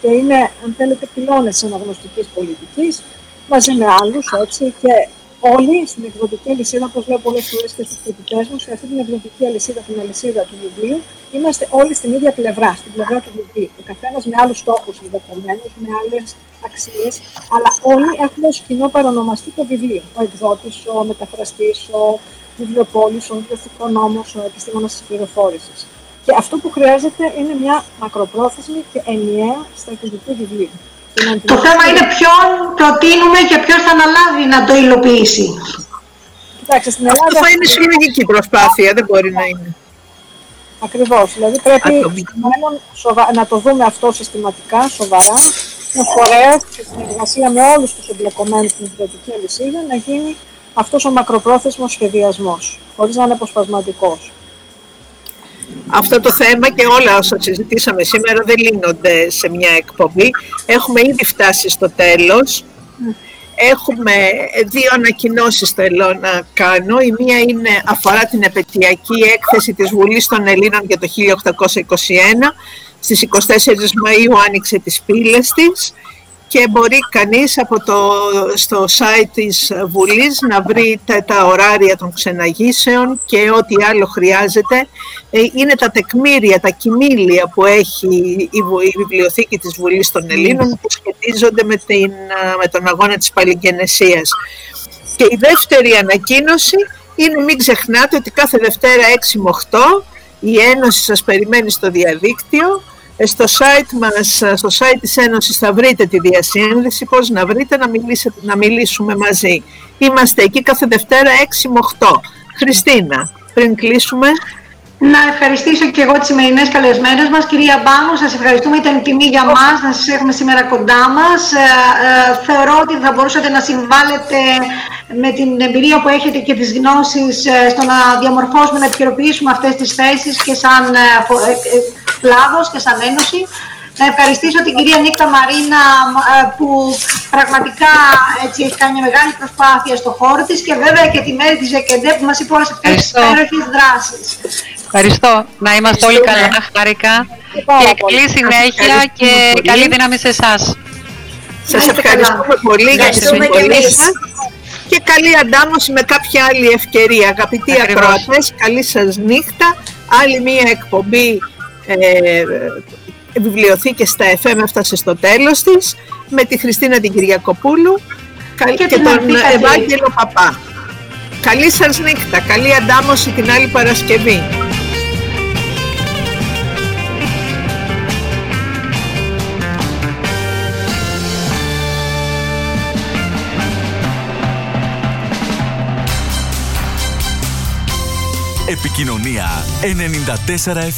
Και είναι, αν θέλετε, πυλώνες της αναγνωστικής πολιτικής μαζί με άλλους, έτσι, και όλοι στην εκδοτική αλυσίδα, όπως λέω πολλές φορές και στι κριτικές μου, σε αυτή την εκδοτική αλυσίδα, την αλυσίδα του βιβλίου, είμαστε όλοι στην ίδια πλευρά, στην πλευρά του βιβλίου. Ο καθένας με άλλους στόχους ενδεχομένως, με άλλες αξίες, αλλά όλοι έχουμε ως κοινό παρονομαστή το βιβλίο. Ο εκδότης, ο μεταφραστής, ο βιβλιοπόλης, ο βιβλιοθηκονόμο, ο επιστήμονας της πληροφόρησης. Και αυτό που χρειάζεται είναι μια μακροπρόθεσμη και ενιαία στρατηγική βιβλίου.
Το θέμα είναι ποιον προτείνουμε και ποιος θα αναλάβει να το υλοποιήσει.
Κοιτάξτε, στην Ελλάδα... Αυτό
θα είναι συλλογική προσπάθεια, δεν μπορεί να είναι.
Ακριβώς. Δηλαδή πρέπει να το δούμε αυτό συστηματικά, σοβαρά, με φορέα και συνεργασία με όλους τους εμπλεκομένους στην ιδιωτική αλυσίδα να γίνει αυτός ο μακροπρόθεσμος σχεδιασμός, χωρίς να είναι αποσπασματικός.
Αυτό το θέμα και όλα όσα συζητήσαμε σήμερα δεν λύνονται σε μια εκπομπή. Έχουμε ήδη φτάσει στο τέλος. Έχουμε δύο ανακοινώσεις θέλω να κάνω. Η μία είναι, αφορά την επαιτειακή έκθεση της Βουλής των Ελλήνων για το 1821. Στις 24 Μαΐου άνοιξε τις πύλες της και μπορεί κανείς από το, στο site της Βουλής να βρει τα, ωράρια των ξεναγήσεων και ό,τι άλλο χρειάζεται. Ε, είναι τα τεκμήρια, τα κοιμήλια που έχει η, η Βιβλιοθήκη της Βουλής των Ελλήνων που σχετίζονται με, την, με τον αγώνα της Παλιγενεσίας. Και η δεύτερη ανακοίνωση είναι μην ξεχνάτε ότι κάθε Δευτέρα 6 με 8 η Ένωση σας περιμένει στο διαδίκτυο ε, στο site μας, ε, στο site της Ένωσης θα βρείτε τη διασύνδεση, πώς να βρείτε να, μιλήσετε, να μιλήσουμε μαζί. Είμαστε εκεί κάθε Δευτέρα 6 με 8. Χριστίνα, πριν κλείσουμε.
Να ευχαριστήσω και εγώ τις σημερινές καλεσμένες μας. Κυρία Μπάνου, σας ευχαριστούμε. Ήταν τιμή για μας να σας έχουμε σήμερα κοντά μας. Ε, ε, θεωρώ ότι θα μπορούσατε να συμβάλλετε με την εμπειρία που έχετε και τις γνώσεις ε, στο να διαμορφώσουμε, να επικαιροποιήσουμε αυτές τις θέσεις και σαν ε, κλάδος και σαν ένωση. Να ευχαριστήσω την κυρία Νίκτα Μαρίνα που πραγματικά έτσι, έχει κάνει μεγάλη προσπάθεια στο χώρο της και βέβαια και τη μέρη της ΕΚΕΝΤΕ που μας είπε όλες αυτές τις υπέροχες δράσεις.
Ευχαριστώ. Να είμαστε όλοι καλά, χάρηκα. Και καλή συνέχεια και καλή δύναμη σε εσάς.
Σας ευχαριστούμε πολύ για τη συμβολή σας και καλή αντάμωση με κάποια άλλη ευκαιρία. Αγαπητοί ακροατές, καλή σας νύχτα. Άλλη μία εκπομπή ε, βιβλιοθήκες στα FM έφτασε στο τέλος της με τη Χριστίνα την Κυριακοπούλου και, και τον Ευάγγελο Παπά. Καλή σας νύχτα, καλή αντάμωση την άλλη Παρασκευή.
Επικοινωνία 94 FM